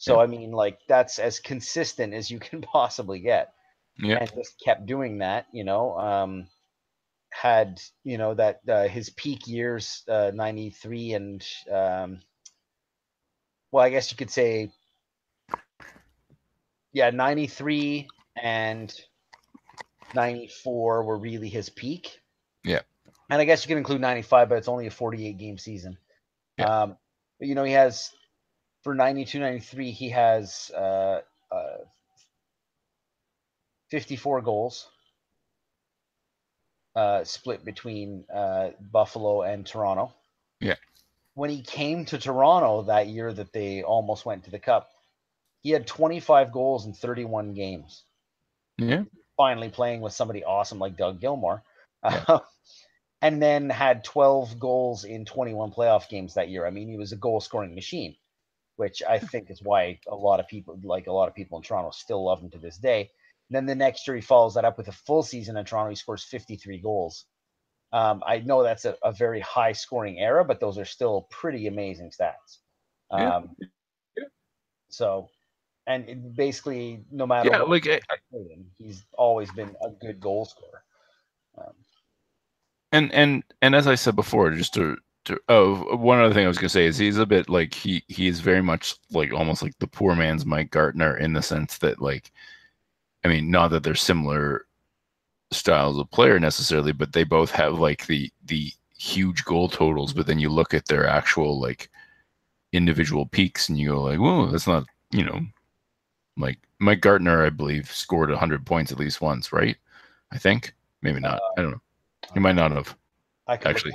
So yeah. I mean, like that's as consistent as you can possibly get. Yeah. And just kept doing that, you know. Um, had you know that uh, his peak years, uh, 93 and um, well, I guess you could say yeah, 93 and 94 were really his peak. Yeah. And I guess you can include 95, but it's only a 48 game season. Yeah. Um, but, you know, he has for 92 93, he has uh, uh, 54 goals uh, split between uh, Buffalo and Toronto. Yeah. When he came to Toronto that year that they almost went to the Cup, he had 25 goals in 31 games. Yeah. Finally playing with somebody awesome like Doug Gilmour. Yeah. And then had 12 goals in 21 playoff games that year. I mean, he was a goal scoring machine, which I think is why a lot of people, like a lot of people in Toronto, still love him to this day. And then the next year, he follows that up with a full season in Toronto. He scores 53 goals. Um, I know that's a, a, very high scoring era, but those are still pretty amazing stats. Um, yeah. Yeah. So and basically no matter yeah, like I, he's always been a good goal scorer. Um, and and and as I said before, just to oh one other thing I was gonna say is he's a bit like he he's very much like almost like the poor man's Mike Gartner in the sense that like I mean not that they're similar styles of player necessarily, but they both have like the the huge goal totals, but then you look at their actual like individual peaks and you go like, whoa, that's not you know like Mike Gartner, I believe, scored 100 points at least once, right? I think. Maybe not. Uh, I don't know. He might not have. actually.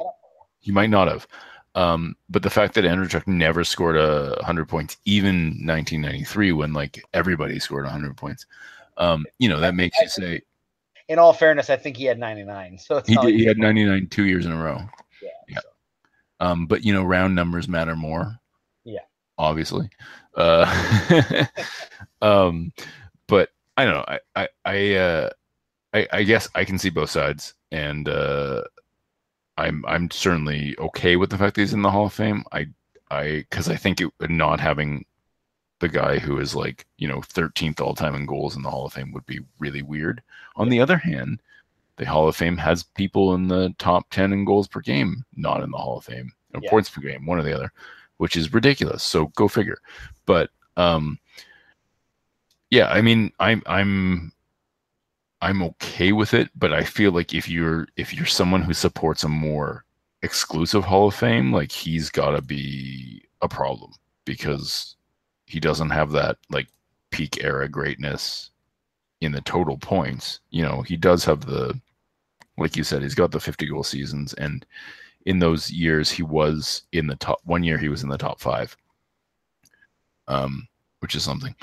He might not have. Um, but the fact that Andreychuk never scored a hundred points, even 1993, when like everybody scored hundred points, um, you know, that makes you say. In all fairness, I think he had 99. So he, did, he had 99 two years in a row. Yeah. yeah. So. Um, but you know, round numbers matter more. Yeah. Obviously. Uh, um, but I don't know. I I I, uh, I I guess I can see both sides, and uh, I'm I'm certainly okay with the fact that he's in the Hall of Fame. I I because I think it not having the guy who is like you know 13th all time in goals in the Hall of Fame would be really weird. On the other hand, the Hall of Fame has people in the top 10 in goals per game not in the Hall of Fame or yeah. points per game, one or the other, which is ridiculous. So go figure. But um, yeah, I mean, I'm I'm I'm okay with it, but I feel like if you're if you're someone who supports a more exclusive Hall of Fame, like he's got to be a problem because he doesn't have that like peak era greatness in the total points. You know, he does have the like you said, he's got the 50 goal seasons and in those years he was in the top one year he was in the top 5. Um which is something.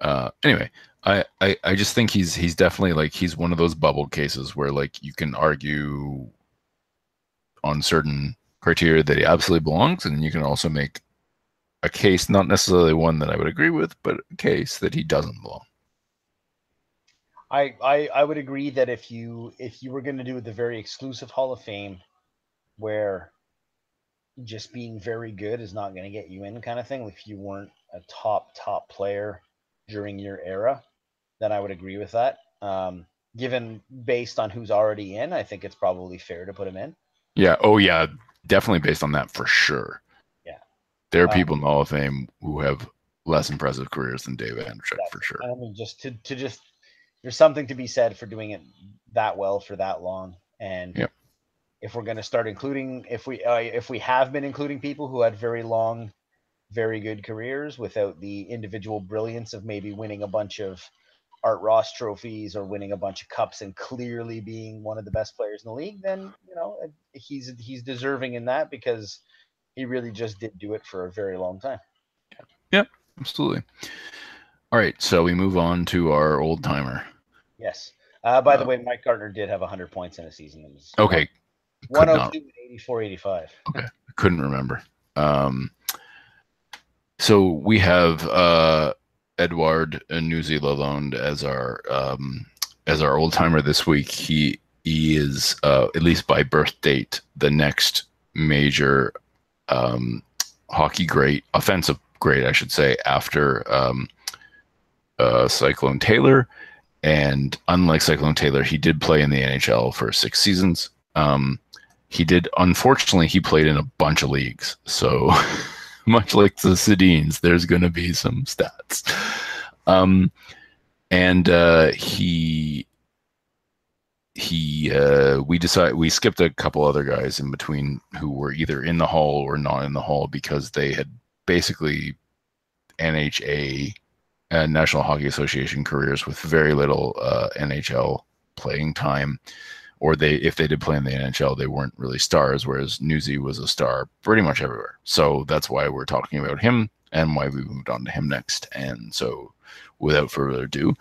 Uh anyway, I, I I just think he's he's definitely like he's one of those bubble cases where like you can argue on certain criteria that he absolutely belongs, and you can also make a case, not necessarily one that I would agree with, but a case that he doesn't belong. I, I I would agree that if you if you were going to do the very exclusive Hall of Fame, where just being very good is not going to get you in, kind of thing. If you weren't a top top player during your era, then I would agree with that. Um, given based on who's already in, I think it's probably fair to put him in. Yeah. Oh, yeah. Definitely based on that for sure. Yeah. There are um, people in the Hall of Fame who have less impressive careers than David Andreychuk for sure. I mean, just to, to just, there's something to be said for doing it that well for that long. And yep. if we're going to start including, if we, uh, if we have been including people who had very long, very good careers without the individual brilliance of maybe winning a bunch of Art Ross trophies or winning a bunch of cups and clearly being one of the best players in the league, then you know he's he's deserving in that because he really just did do it for a very long time. Yep, absolutely. All right, so we move on to our old timer. Yes. Uh, by uh, the way, Mike Gartner did have 100 points in a season. Okay. 102 84 85. Okay. I couldn't remember. Um, so we have uh, Edouard Newsy Lalonde as our um, as our old timer this week. He he is uh, at least by birth date the next major um, hockey great, offensive great, I should say, after um, uh, Cyclone Taylor. And unlike Cyclone Taylor, he did play in the NHL for six seasons. Um, he did, unfortunately, he played in a bunch of leagues. So much like the Sedins, there's going to be some stats. Um, and uh, he he uh, we decided we skipped a couple other guys in between who were either in the hall or not in the hall because they had basically NHA uh, National Hockey Association careers with very little uh, NHL playing time or they if they did play in the NHL, they weren't really stars, whereas Newsy was a star pretty much everywhere. So that's why we're talking about him and why we moved on to him next. And so, without further ado,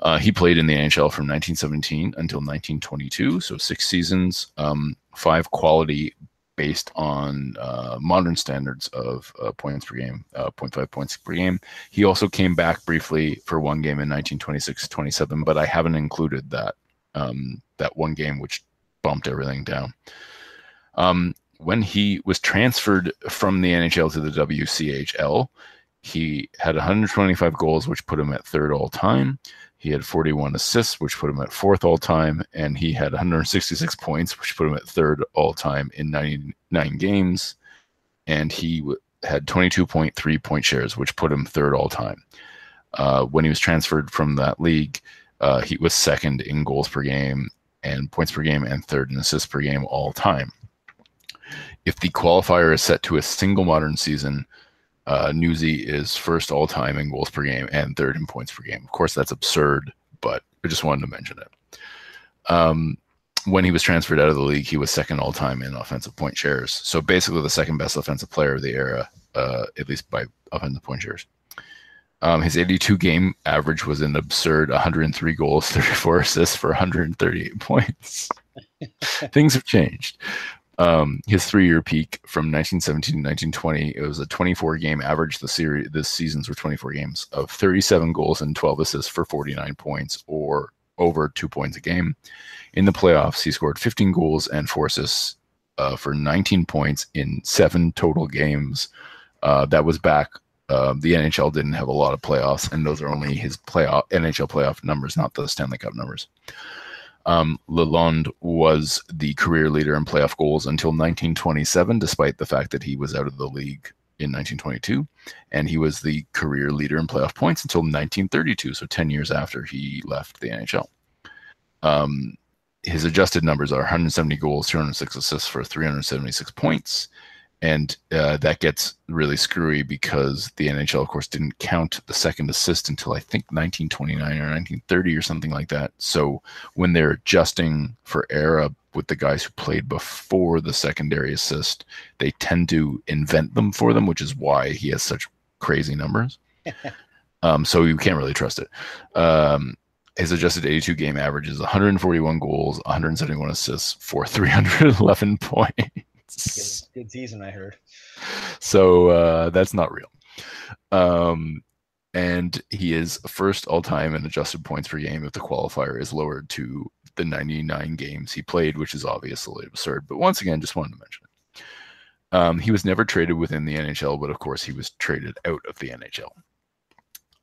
uh, he played in the NHL from 1917 until 1922, so six seasons, um, five quality based on uh, modern standards of uh, points per game, uh, 0.5 points per game. He also came back briefly for one game in 1926 27, but I haven't included that um, that one game, which bumped everything down. Um, when he was transferred from the NHL to the WCHL, he had 125 goals, which put him at third all time. He had 41 assists, which put him at fourth all time, and he had 166 points, which put him at third all time in 99 games. And he w- had 22.3 point shares, which put him third all time. Uh, when he was transferred from that league, uh, he was second in goals per game and points per game and third in assists per game all time. If the qualifier is set to a single modern season, uh, Newsy is first all time in goals per game and third in points per game. Of course, that's absurd, but I just wanted to mention it. Um, when he was transferred out of the league, he was second all time in offensive point shares. So basically, the second best offensive player of the era, uh, at least by offensive point shares. Um, his 82 game average was an absurd 103 goals, 34 assists for 138 points. Things have changed. Um, his three-year peak from 1917 to 1920, it was a 24-game average. The series, this seasons were 24 games of 37 goals and 12 assists for 49 points, or over two points a game. In the playoffs, he scored 15 goals and four assists uh, for 19 points in seven total games. Uh, that was back. Uh, the NHL didn't have a lot of playoffs, and those are only his playoff NHL playoff numbers, not the Stanley Cup numbers. Um, Lalonde was the career leader in playoff goals until 1927, despite the fact that he was out of the league in 1922, and he was the career leader in playoff points until 1932, so 10 years after he left the NHL. Um, his adjusted numbers are 170 goals, 206 assists for 376 points, and uh, that gets really screwy because the NHL, of course, didn't count the second assist until I think 1929 or 1930 or something like that. So when they're adjusting for era with the guys who played before the secondary assist, they tend to invent them for them, which is why he has such crazy numbers. um, so you can't really trust it. Um, his adjusted 82 game average is 141 goals, 171 assists for 311 points. Good, season, I heard. So uh, that's not real. Um, and he is first all time in adjusted points per game if the qualifier is lowered to the 99 games he played, which is obviously absurd. But once again, just wanted to mention it. Um, he was never traded within the NHL, but of course, he was traded out of the NHL.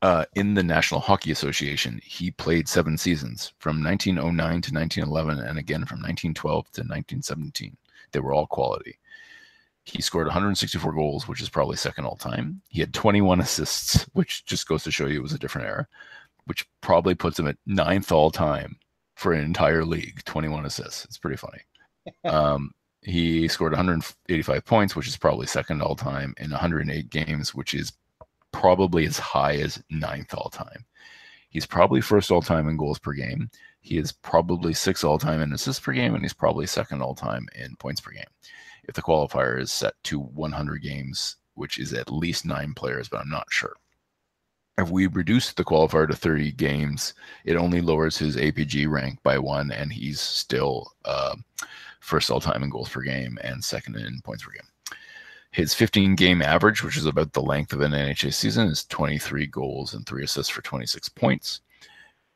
Uh, in the National Hockey Association, he played seven seasons from 1909 to 1911 and again from 1912 to 1917. They were all quality. He scored 164 goals, which is probably second all time. He had 21 assists, which just goes to show you it was a different era, which probably puts him at ninth all time for an entire league. 21 assists. It's pretty funny. um, he scored 185 points, which is probably second all time, in 108 games, which is probably as high as ninth all time. He's probably first all time in goals per game. He is probably sixth all time in assists per game, and he's probably second all time in points per game. If the qualifier is set to 100 games, which is at least nine players, but I'm not sure. If we reduce the qualifier to 30 games, it only lowers his APG rank by one, and he's still uh, first all time in goals per game and second in points per game. His 15 game average, which is about the length of an NHA season, is 23 goals and three assists for 26 points.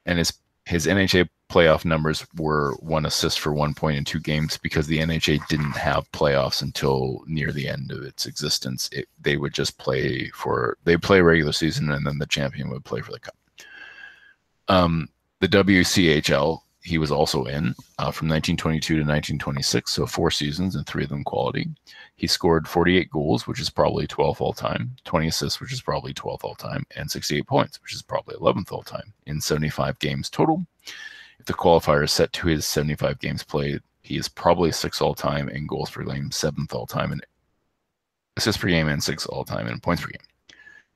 And his his NHA playoff numbers were one assist for one point in two games because the NHA didn't have playoffs until near the end of its existence. It, they would just play for they play regular season and then the champion would play for the cup. Um, the WCHL he was also in uh, from 1922 to 1926, so four seasons and three of them quality. He scored 48 goals, which is probably 12th all time, 20 assists, which is probably 12th all time, and 68 points, which is probably 11th all time in 75 games total. If the qualifier is set to his 75 games played, he is probably sixth all time in goals per game, seventh all time in assists per game, and sixth all time in points per game.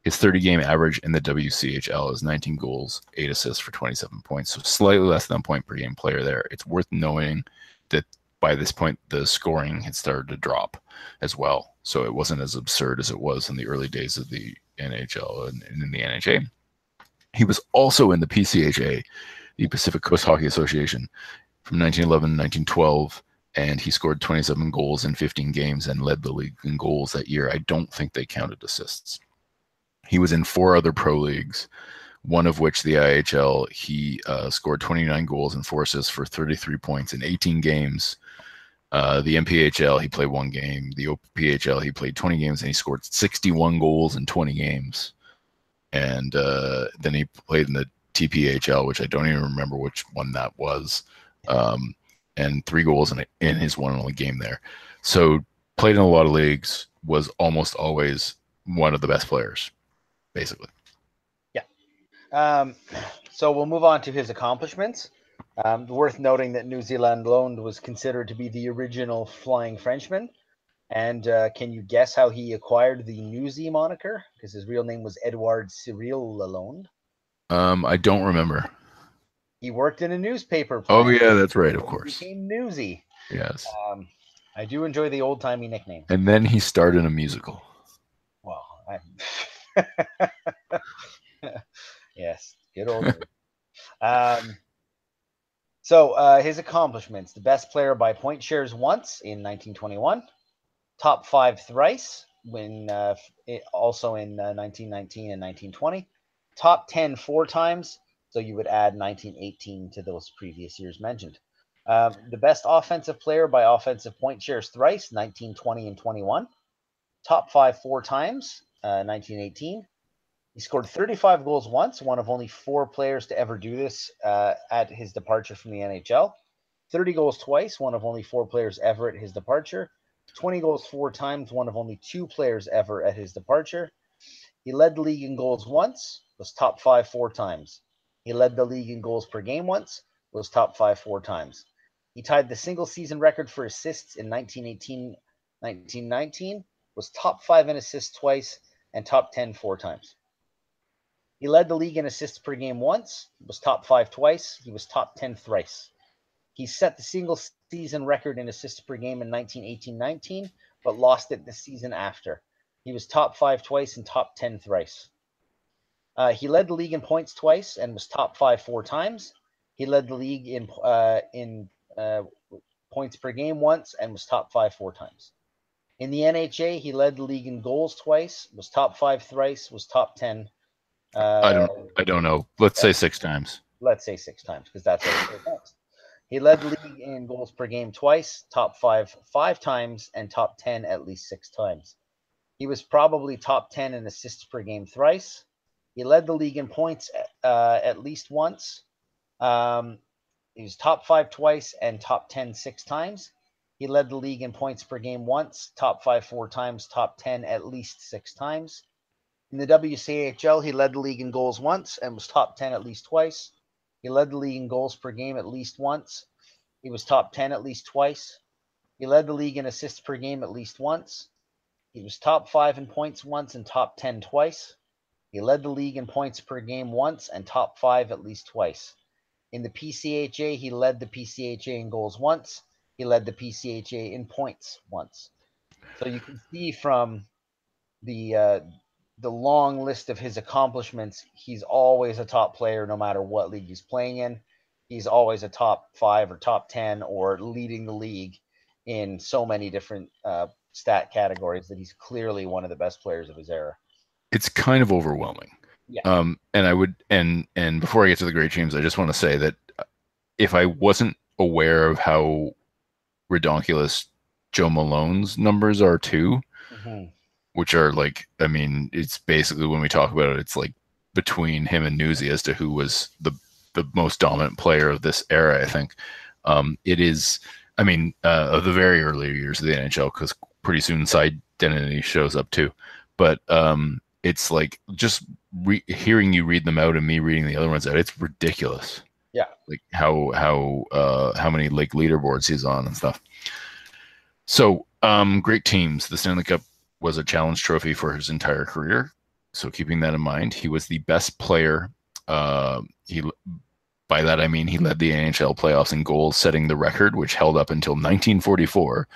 His 30 game average in the WCHL is 19 goals, 8 assists for 27 points, so slightly less than a point per game player there. It's worth knowing that by this point, the scoring had started to drop as well. So it wasn't as absurd as it was in the early days of the NHL and, and in the NHA. He was also in the PCHA, the Pacific Coast Hockey Association, from 1911 to 1912 and he scored 27 goals in 15 games and led the league in goals that year. I don't think they counted assists. He was in four other pro leagues, one of which the IHL. He uh, scored 29 goals and four assists for 33 points in 18 games. Uh, the MPHL, he played one game. The OPHL, he played 20 games and he scored 61 goals in 20 games. And uh, then he played in the TPHL, which I don't even remember which one that was, um, and three goals in, in his one and only game there. So played in a lot of leagues, was almost always one of the best players basically. Yeah. Um, so we'll move on to his accomplishments. Um, worth noting that Newsy Lalonde was considered to be the original Flying Frenchman. And uh, can you guess how he acquired the Newsy moniker? Because his real name was Edouard Cyril Lalonde. Um, I don't remember. He worked in a newspaper. Oh yeah, that's right. Of He course. became newsy. Yes. Um, I do enjoy the old timey nickname. And then he starred in a musical. Well, I... yes, good old. um, so uh, his accomplishments: the best player by point shares once in 1921, top five thrice when uh, also in uh, 1919 and 1920, top 10 four times. So you would add 1918 to those previous years mentioned. Um, the best offensive player by offensive point shares thrice, 1920 and 21. Top five four times, uh, 1918. He scored 35 goals once, one of only four players to ever do this uh, at his departure from the NHL. 30 goals twice, one of only four players ever at his departure. 20 goals four times, one of only two players ever at his departure. He led the league in goals once, was top five four times. He led the league in goals per game once, was top five four times. He tied the single season record for assists in 1918 1919, was top five in assists twice, and top 10 four times. He led the league in assists per game once, was top five twice, he was top 10 thrice. He set the single season record in assists per game in 1918 19, but lost it the season after. He was top five twice and top 10 thrice. Uh, he led the league in points twice and was top five four times. He led the league in uh, in uh, points per game once and was top five four times. In the NHA, he led the league in goals twice, was top five thrice, was top ten. Uh, I don't I don't know. Let's say six times. let's say six times because that's what it next. He led the league in goals per game twice, top five five times, and top ten at least six times. He was probably top ten in assists per game thrice. He led the league in points uh, at least once. Um, he was top five twice and top ten six times. He led the league in points per game once, top five four times, top 10 at least six times. In the WCHL, he led the league in goals once and was top 10 at least twice. He led the league in goals per game at least once. He was top 10 at least twice. He led the league in assists per game at least once. He was top five in points once and top 10 twice. He led the league in points per game once and top five at least twice. In the PCHA, he led the PCHA in goals once. He led the PCHA in points once. So you can see from the uh, the long list of his accomplishments, he's always a top player no matter what league he's playing in. He's always a top five or top 10 or leading the league in so many different uh, stat categories that he's clearly one of the best players of his era. It's kind of overwhelming. Yeah. Um, and I would and and before I get to the great teams, I just want to say that if I wasn't aware of how redonkulous Joe Malone's numbers are too, which are like, I mean, it's basically when we talk about it, it's like between him and Newsy as to who was the the most dominant player of this era. I think um, it is. I mean, uh, of the very early years of the NHL, because pretty soon Cy Denneny shows up too. But um, it's like just re- hearing you read them out and me reading the other ones out. It's ridiculous. Yeah. like how how uh, how many like leaderboards he's on and stuff. So, um, great teams. The Stanley Cup was a challenge trophy for his entire career. So, keeping that in mind, he was the best player. Uh, he, by that I mean he led the NHL playoffs in goals, setting the record, which held up until 1944,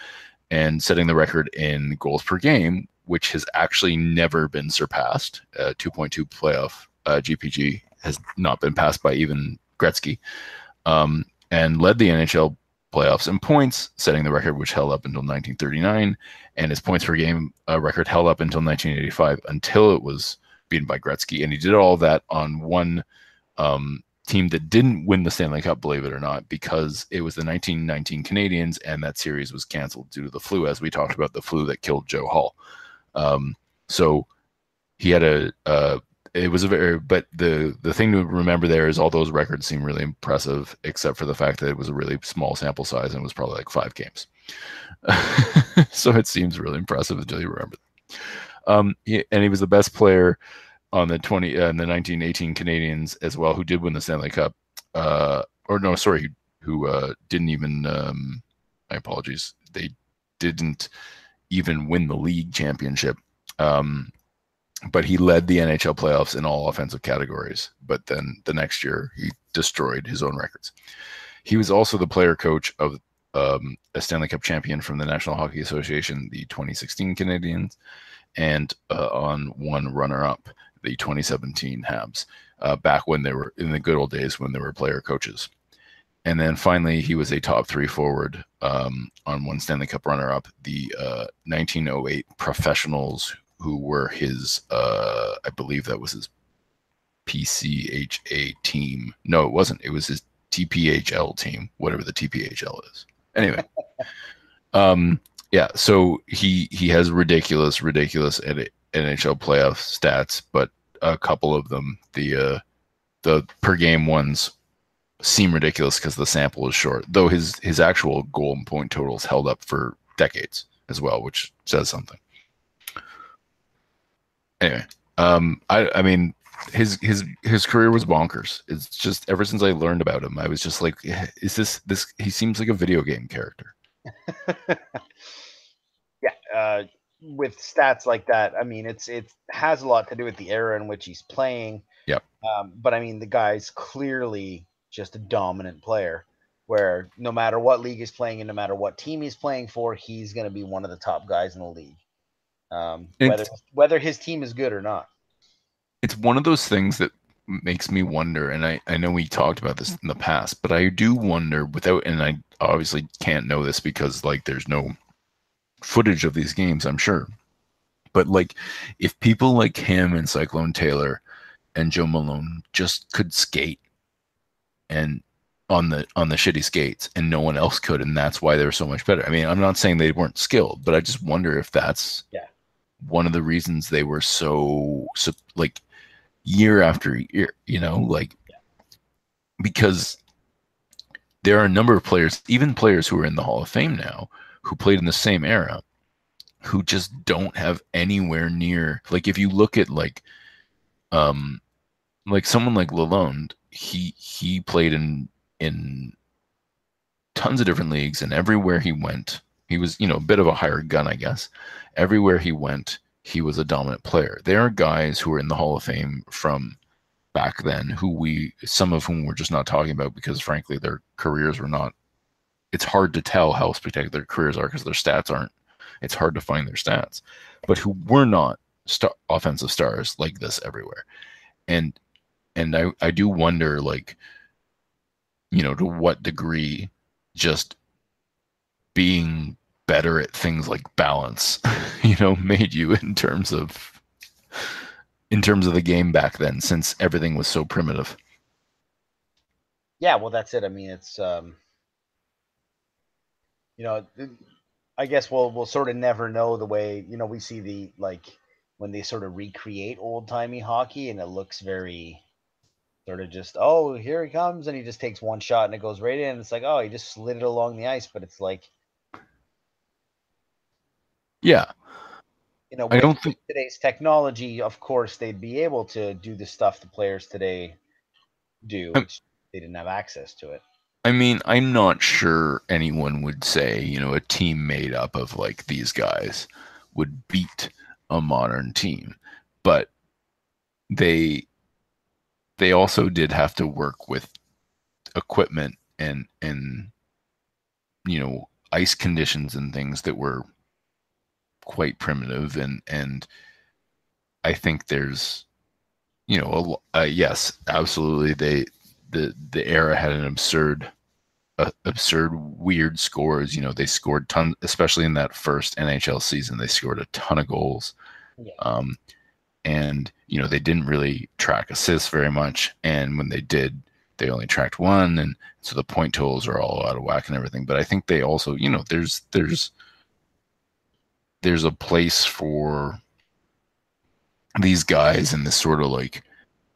and setting the record in goals per game, which has actually never been surpassed. Uh, 2.2 playoff uh, GPG has not been passed by even Gretzky, um, and led the NHL playoffs in points, setting the record which held up until 1939, and his points per game uh, record held up until 1985 until it was beaten by Gretzky, and he did all that on one um, team that didn't win the Stanley Cup, believe it or not, because it was the 1919 Canadiens, and that series was canceled due to the flu, as we talked about the flu that killed Joe Hall. Um, so he had a. Uh, it was a very, but the the thing to remember there is all those records seem really impressive, except for the fact that it was a really small sample size and it was probably like five games. so it seems really impressive until you remember. Um, he, and he was the best player on the 20 uh, the 1918 Canadiens as well, who did win the Stanley Cup. Uh, or no, sorry, who uh, didn't even. Um, my apologies. They didn't even win the league championship. Um, but he led the NHL playoffs in all offensive categories. But then the next year, he destroyed his own records. He was also the player coach of um, a Stanley Cup champion from the National Hockey Association, the 2016 Canadiens, and uh, on one runner up, the 2017 Habs, uh, back when they were in the good old days when they were player coaches. And then finally, he was a top three forward um, on one Stanley Cup runner up, the uh, 1908 Professionals, who were his, uh, I believe that was his PCHA team. No, it wasn't. It was his TPHL team, whatever the TPHL is. Anyway, um, yeah. So he he has ridiculous, ridiculous NHL playoff stats, but a couple of them, the uh, the per game ones, seem ridiculous because the sample is short. Though his his actual goal and point totals held up for decades as well, which says something. Anyway, um, I I mean his his his career was bonkers. It's just ever since I learned about him, I was just like, is this this? He seems like a video game character. yeah, uh, with stats like that, I mean, it's it has a lot to do with the era in which he's playing. Yep. Um, but I mean, the guy's clearly just a dominant player. Where no matter what league he's playing and no matter what team he's playing for, he's going to be one of the top guys in the league. Um, whether whether his team is good or not. It's one of those things that makes me wonder and I, I know we talked about this in the past but i do wonder without and i obviously can't know this because like there's no footage of these games i'm sure. But like if people like him and cyclone taylor and joe malone just could skate and on the on the shitty skates and no one else could and that's why they were so much better. I mean i'm not saying they weren't skilled but i just wonder if that's yeah one of the reasons they were so, so like year after year, you know, like because there are a number of players, even players who are in the Hall of Fame now, who played in the same era, who just don't have anywhere near like if you look at like um like someone like Lalonde, he he played in in tons of different leagues and everywhere he went, he was, you know, a bit of a hired gun, I guess. Everywhere he went, he was a dominant player. There are guys who are in the Hall of Fame from back then who we some of whom we're just not talking about because frankly their careers were not it's hard to tell how spectacular their careers are because their stats aren't it's hard to find their stats but who were not star, offensive stars like this everywhere and and I, I do wonder like you know to what degree just being better at things like balance, you know, made you in terms of in terms of the game back then since everything was so primitive. Yeah, well that's it. I mean, it's um you know, I guess we'll we'll sort of never know the way, you know, we see the like when they sort of recreate old-timey hockey and it looks very sort of just oh here he comes and he just takes one shot and it goes right in it's like oh he just slid it along the ice but it's like yeah. You know, I don't think today's technology, of course, they'd be able to do the stuff the players today do. they didn't have access to it. I mean, I'm not sure anyone would say, you know, a team made up of like these guys would beat a modern team, but they they also did have to work with equipment and and you know ice conditions and things that were quite primitive and and I think there's you know a, uh, yes absolutely they the the era had an absurd uh, absurd weird scores you know they scored tons especially in that first NHL season they scored a ton of goals yeah. um and you know they didn't really track assists very much and when they did they only tracked one and so the point totals are all out of whack and everything but i think they also you know there's there's there's a place for these guys and this sort of like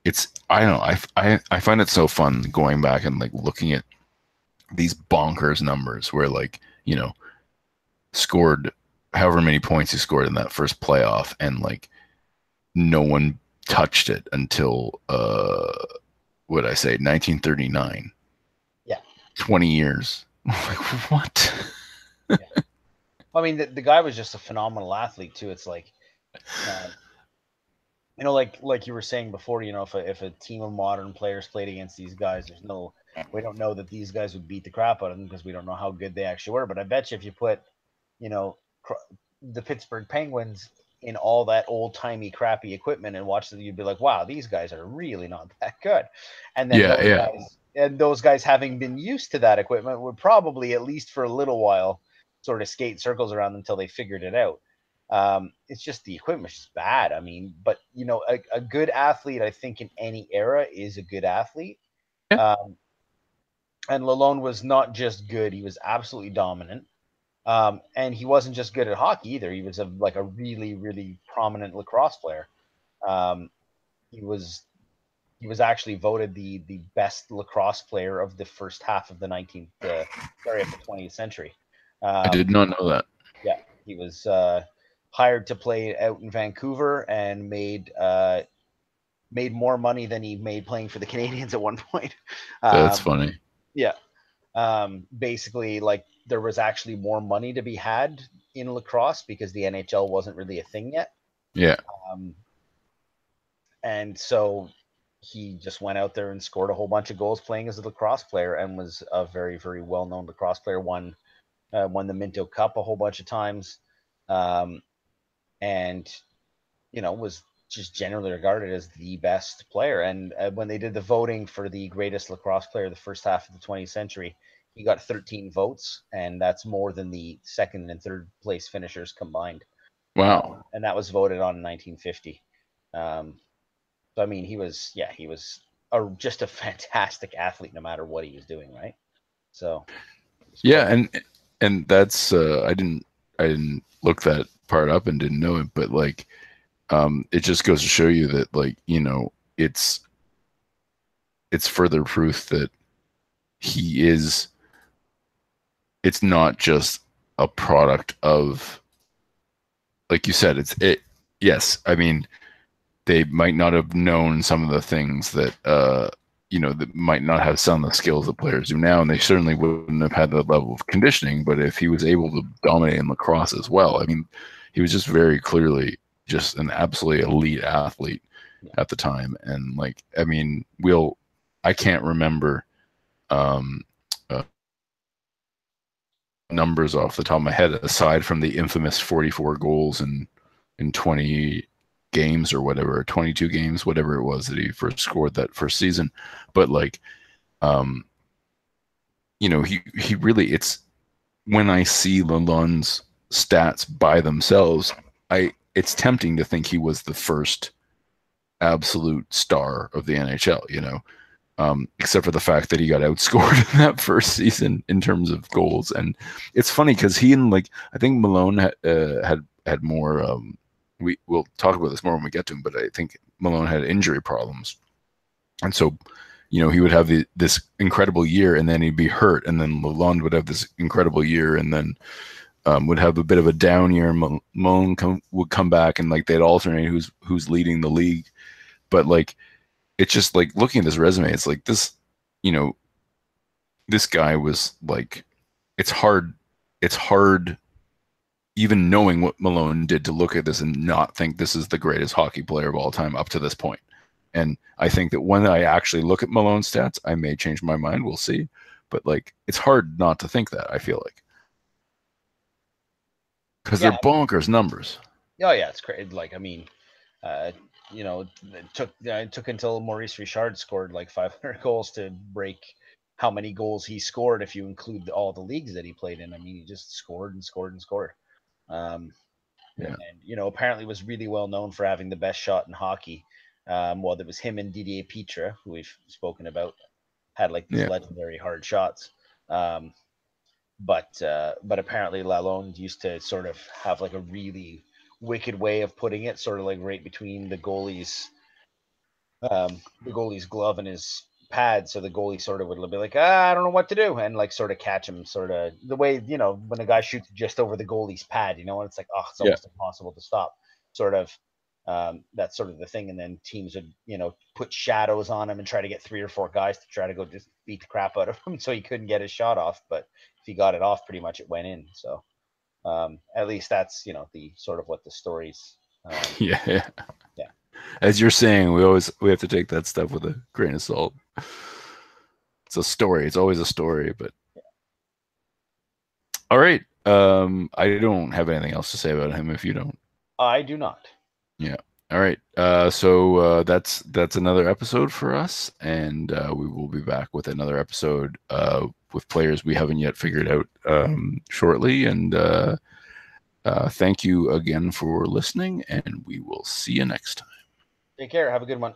it's I don't know I, I I find it so fun going back and like looking at these bonkers numbers where like you know scored however many points he scored in that first playoff and like no one touched it until uh what I say 1939 yeah. 20 years. Like what? Yeah. I mean, the, the guy was just a phenomenal athlete too. It's like, uh, you know, like like you were saying before, you know, if a, if a team of modern players played against these guys, there's no, we don't know that these guys would beat the crap out of them because we don't know how good they actually were. But I bet you if you put, you know, the Pittsburgh Penguins in all that old timey crappy equipment and watch them, you'd be like, wow, these guys are really not that good. And then yeah, yeah. Guys, and those guys having been used to that equipment would probably at least for a little while sort of skate circles around them until they figured it out. Um, it's just the equipment's just bad. I mean, but you know, a, a, good athlete, I think, in any era is a good athlete. Yeah. Um, and Lalonde was not just good; he was absolutely dominant. Um, and he wasn't just good at hockey either. He was a like a really, really prominent lacrosse player. Um, he was he was actually voted the the best lacrosse player of the first half of the 19th, uh, sorry, of the 20th century. Um, I did not know that. Yeah, he was uh, hired to play out in Vancouver and made uh, made more money than he made playing for the Canadiens at one point. That's um, funny. Yeah. Um, basically, like there was actually more money to be had in lacrosse because the NHL wasn't really a thing yet. Yeah. Um, and so he just went out there and scored a whole bunch of goals playing as a lacrosse player and was a very very well known lacrosse player. Won uh, won the Minto Cup a whole bunch of times, um, and you know was just generally regarded as the best player. And uh, when they did the voting for the greatest lacrosse player the first half of the 20th century, he got 13 votes, and that's more than the second and third place finishers combined. Wow! Um, and that was voted on in 1950. Um, so I mean, he was yeah, he was a, just a fantastic athlete, no matter what he was doing, right? So yeah, and and that's uh, I didn't I didn't look that part up and didn't know it, but like um, it just goes to show you that like you know it's it's further proof that he is it's not just a product of like you said it's it yes i mean they might not have known some of the things that uh you know that might not have some of the skills that players do now and they certainly wouldn't have had the level of conditioning but if he was able to dominate in lacrosse as well i mean he was just very clearly just an absolutely elite athlete at the time. And like i mean we'll i can't remember um uh, numbers off the top of my head aside from the infamous 44 goals in in 20 games or whatever 22 games whatever it was that he first scored that first season but like um you know he he really it's when i see lalonde's stats by themselves i it's tempting to think he was the first absolute star of the nhl you know um, except for the fact that he got outscored in that first season in terms of goals. And it's funny because he and like I think Malone had uh, had had more. Um, we we'll talk about this more when we get to him, but I think Malone had injury problems, and so you know he would have the, this incredible year and then he'd be hurt, and then Lalonde would have this incredible year and then. Um, would have a bit of a down year. Malone come, would come back and like they'd alternate who's who's leading the league, but like it's just like looking at this resume, it's like this, you know, this guy was like, it's hard, it's hard even knowing what Malone did to look at this and not think this is the greatest hockey player of all time up to this point. And I think that when I actually look at Malone's stats, I may change my mind. We'll see. But like, it's hard not to think that, I feel like. Because yeah, they're bonkers numbers. Oh, yeah, it's great. Like, I mean, uh, you know, it took it took until Maurice Richard scored like 500 goals to break how many goals he scored if you include all the leagues that he played in. I mean, he just scored and scored and scored. Um, yeah. And you know, apparently was really well known for having the best shot in hockey. Um, well, there was him and Didier Pitre, who we've spoken about, had like these yeah. legendary hard shots. Um, but uh, but apparently Lalonde used to sort of have like a really wicked way of putting it, sort of like right between the goalie's um, the goalie's glove and his pad, so the goalie sort of would be like, ah, I don't know what to do, and like sort of catch him, sort of the way you know when a guy shoots just over the goalie's pad, you know, and it's like, oh, it's almost yeah. impossible to stop, sort of. Um, that's sort of the thing, and then teams would, you know, put shadows on him and try to get three or four guys to try to go just beat the crap out of him, so he couldn't get his shot off. But if he got it off, pretty much it went in. So um, at least that's you know the sort of what the stories. Um, yeah, yeah, yeah. As you're saying, we always we have to take that stuff with a grain of salt. It's a story. It's always a story, but all right. Um, I don't have anything else to say about him. If you don't, I do not. Yeah. All right. Uh, so uh, that's that's another episode for us, and uh, we will be back with another episode uh, with players we haven't yet figured out um, shortly. And uh, uh, thank you again for listening, and we will see you next time. Take care. Have a good one.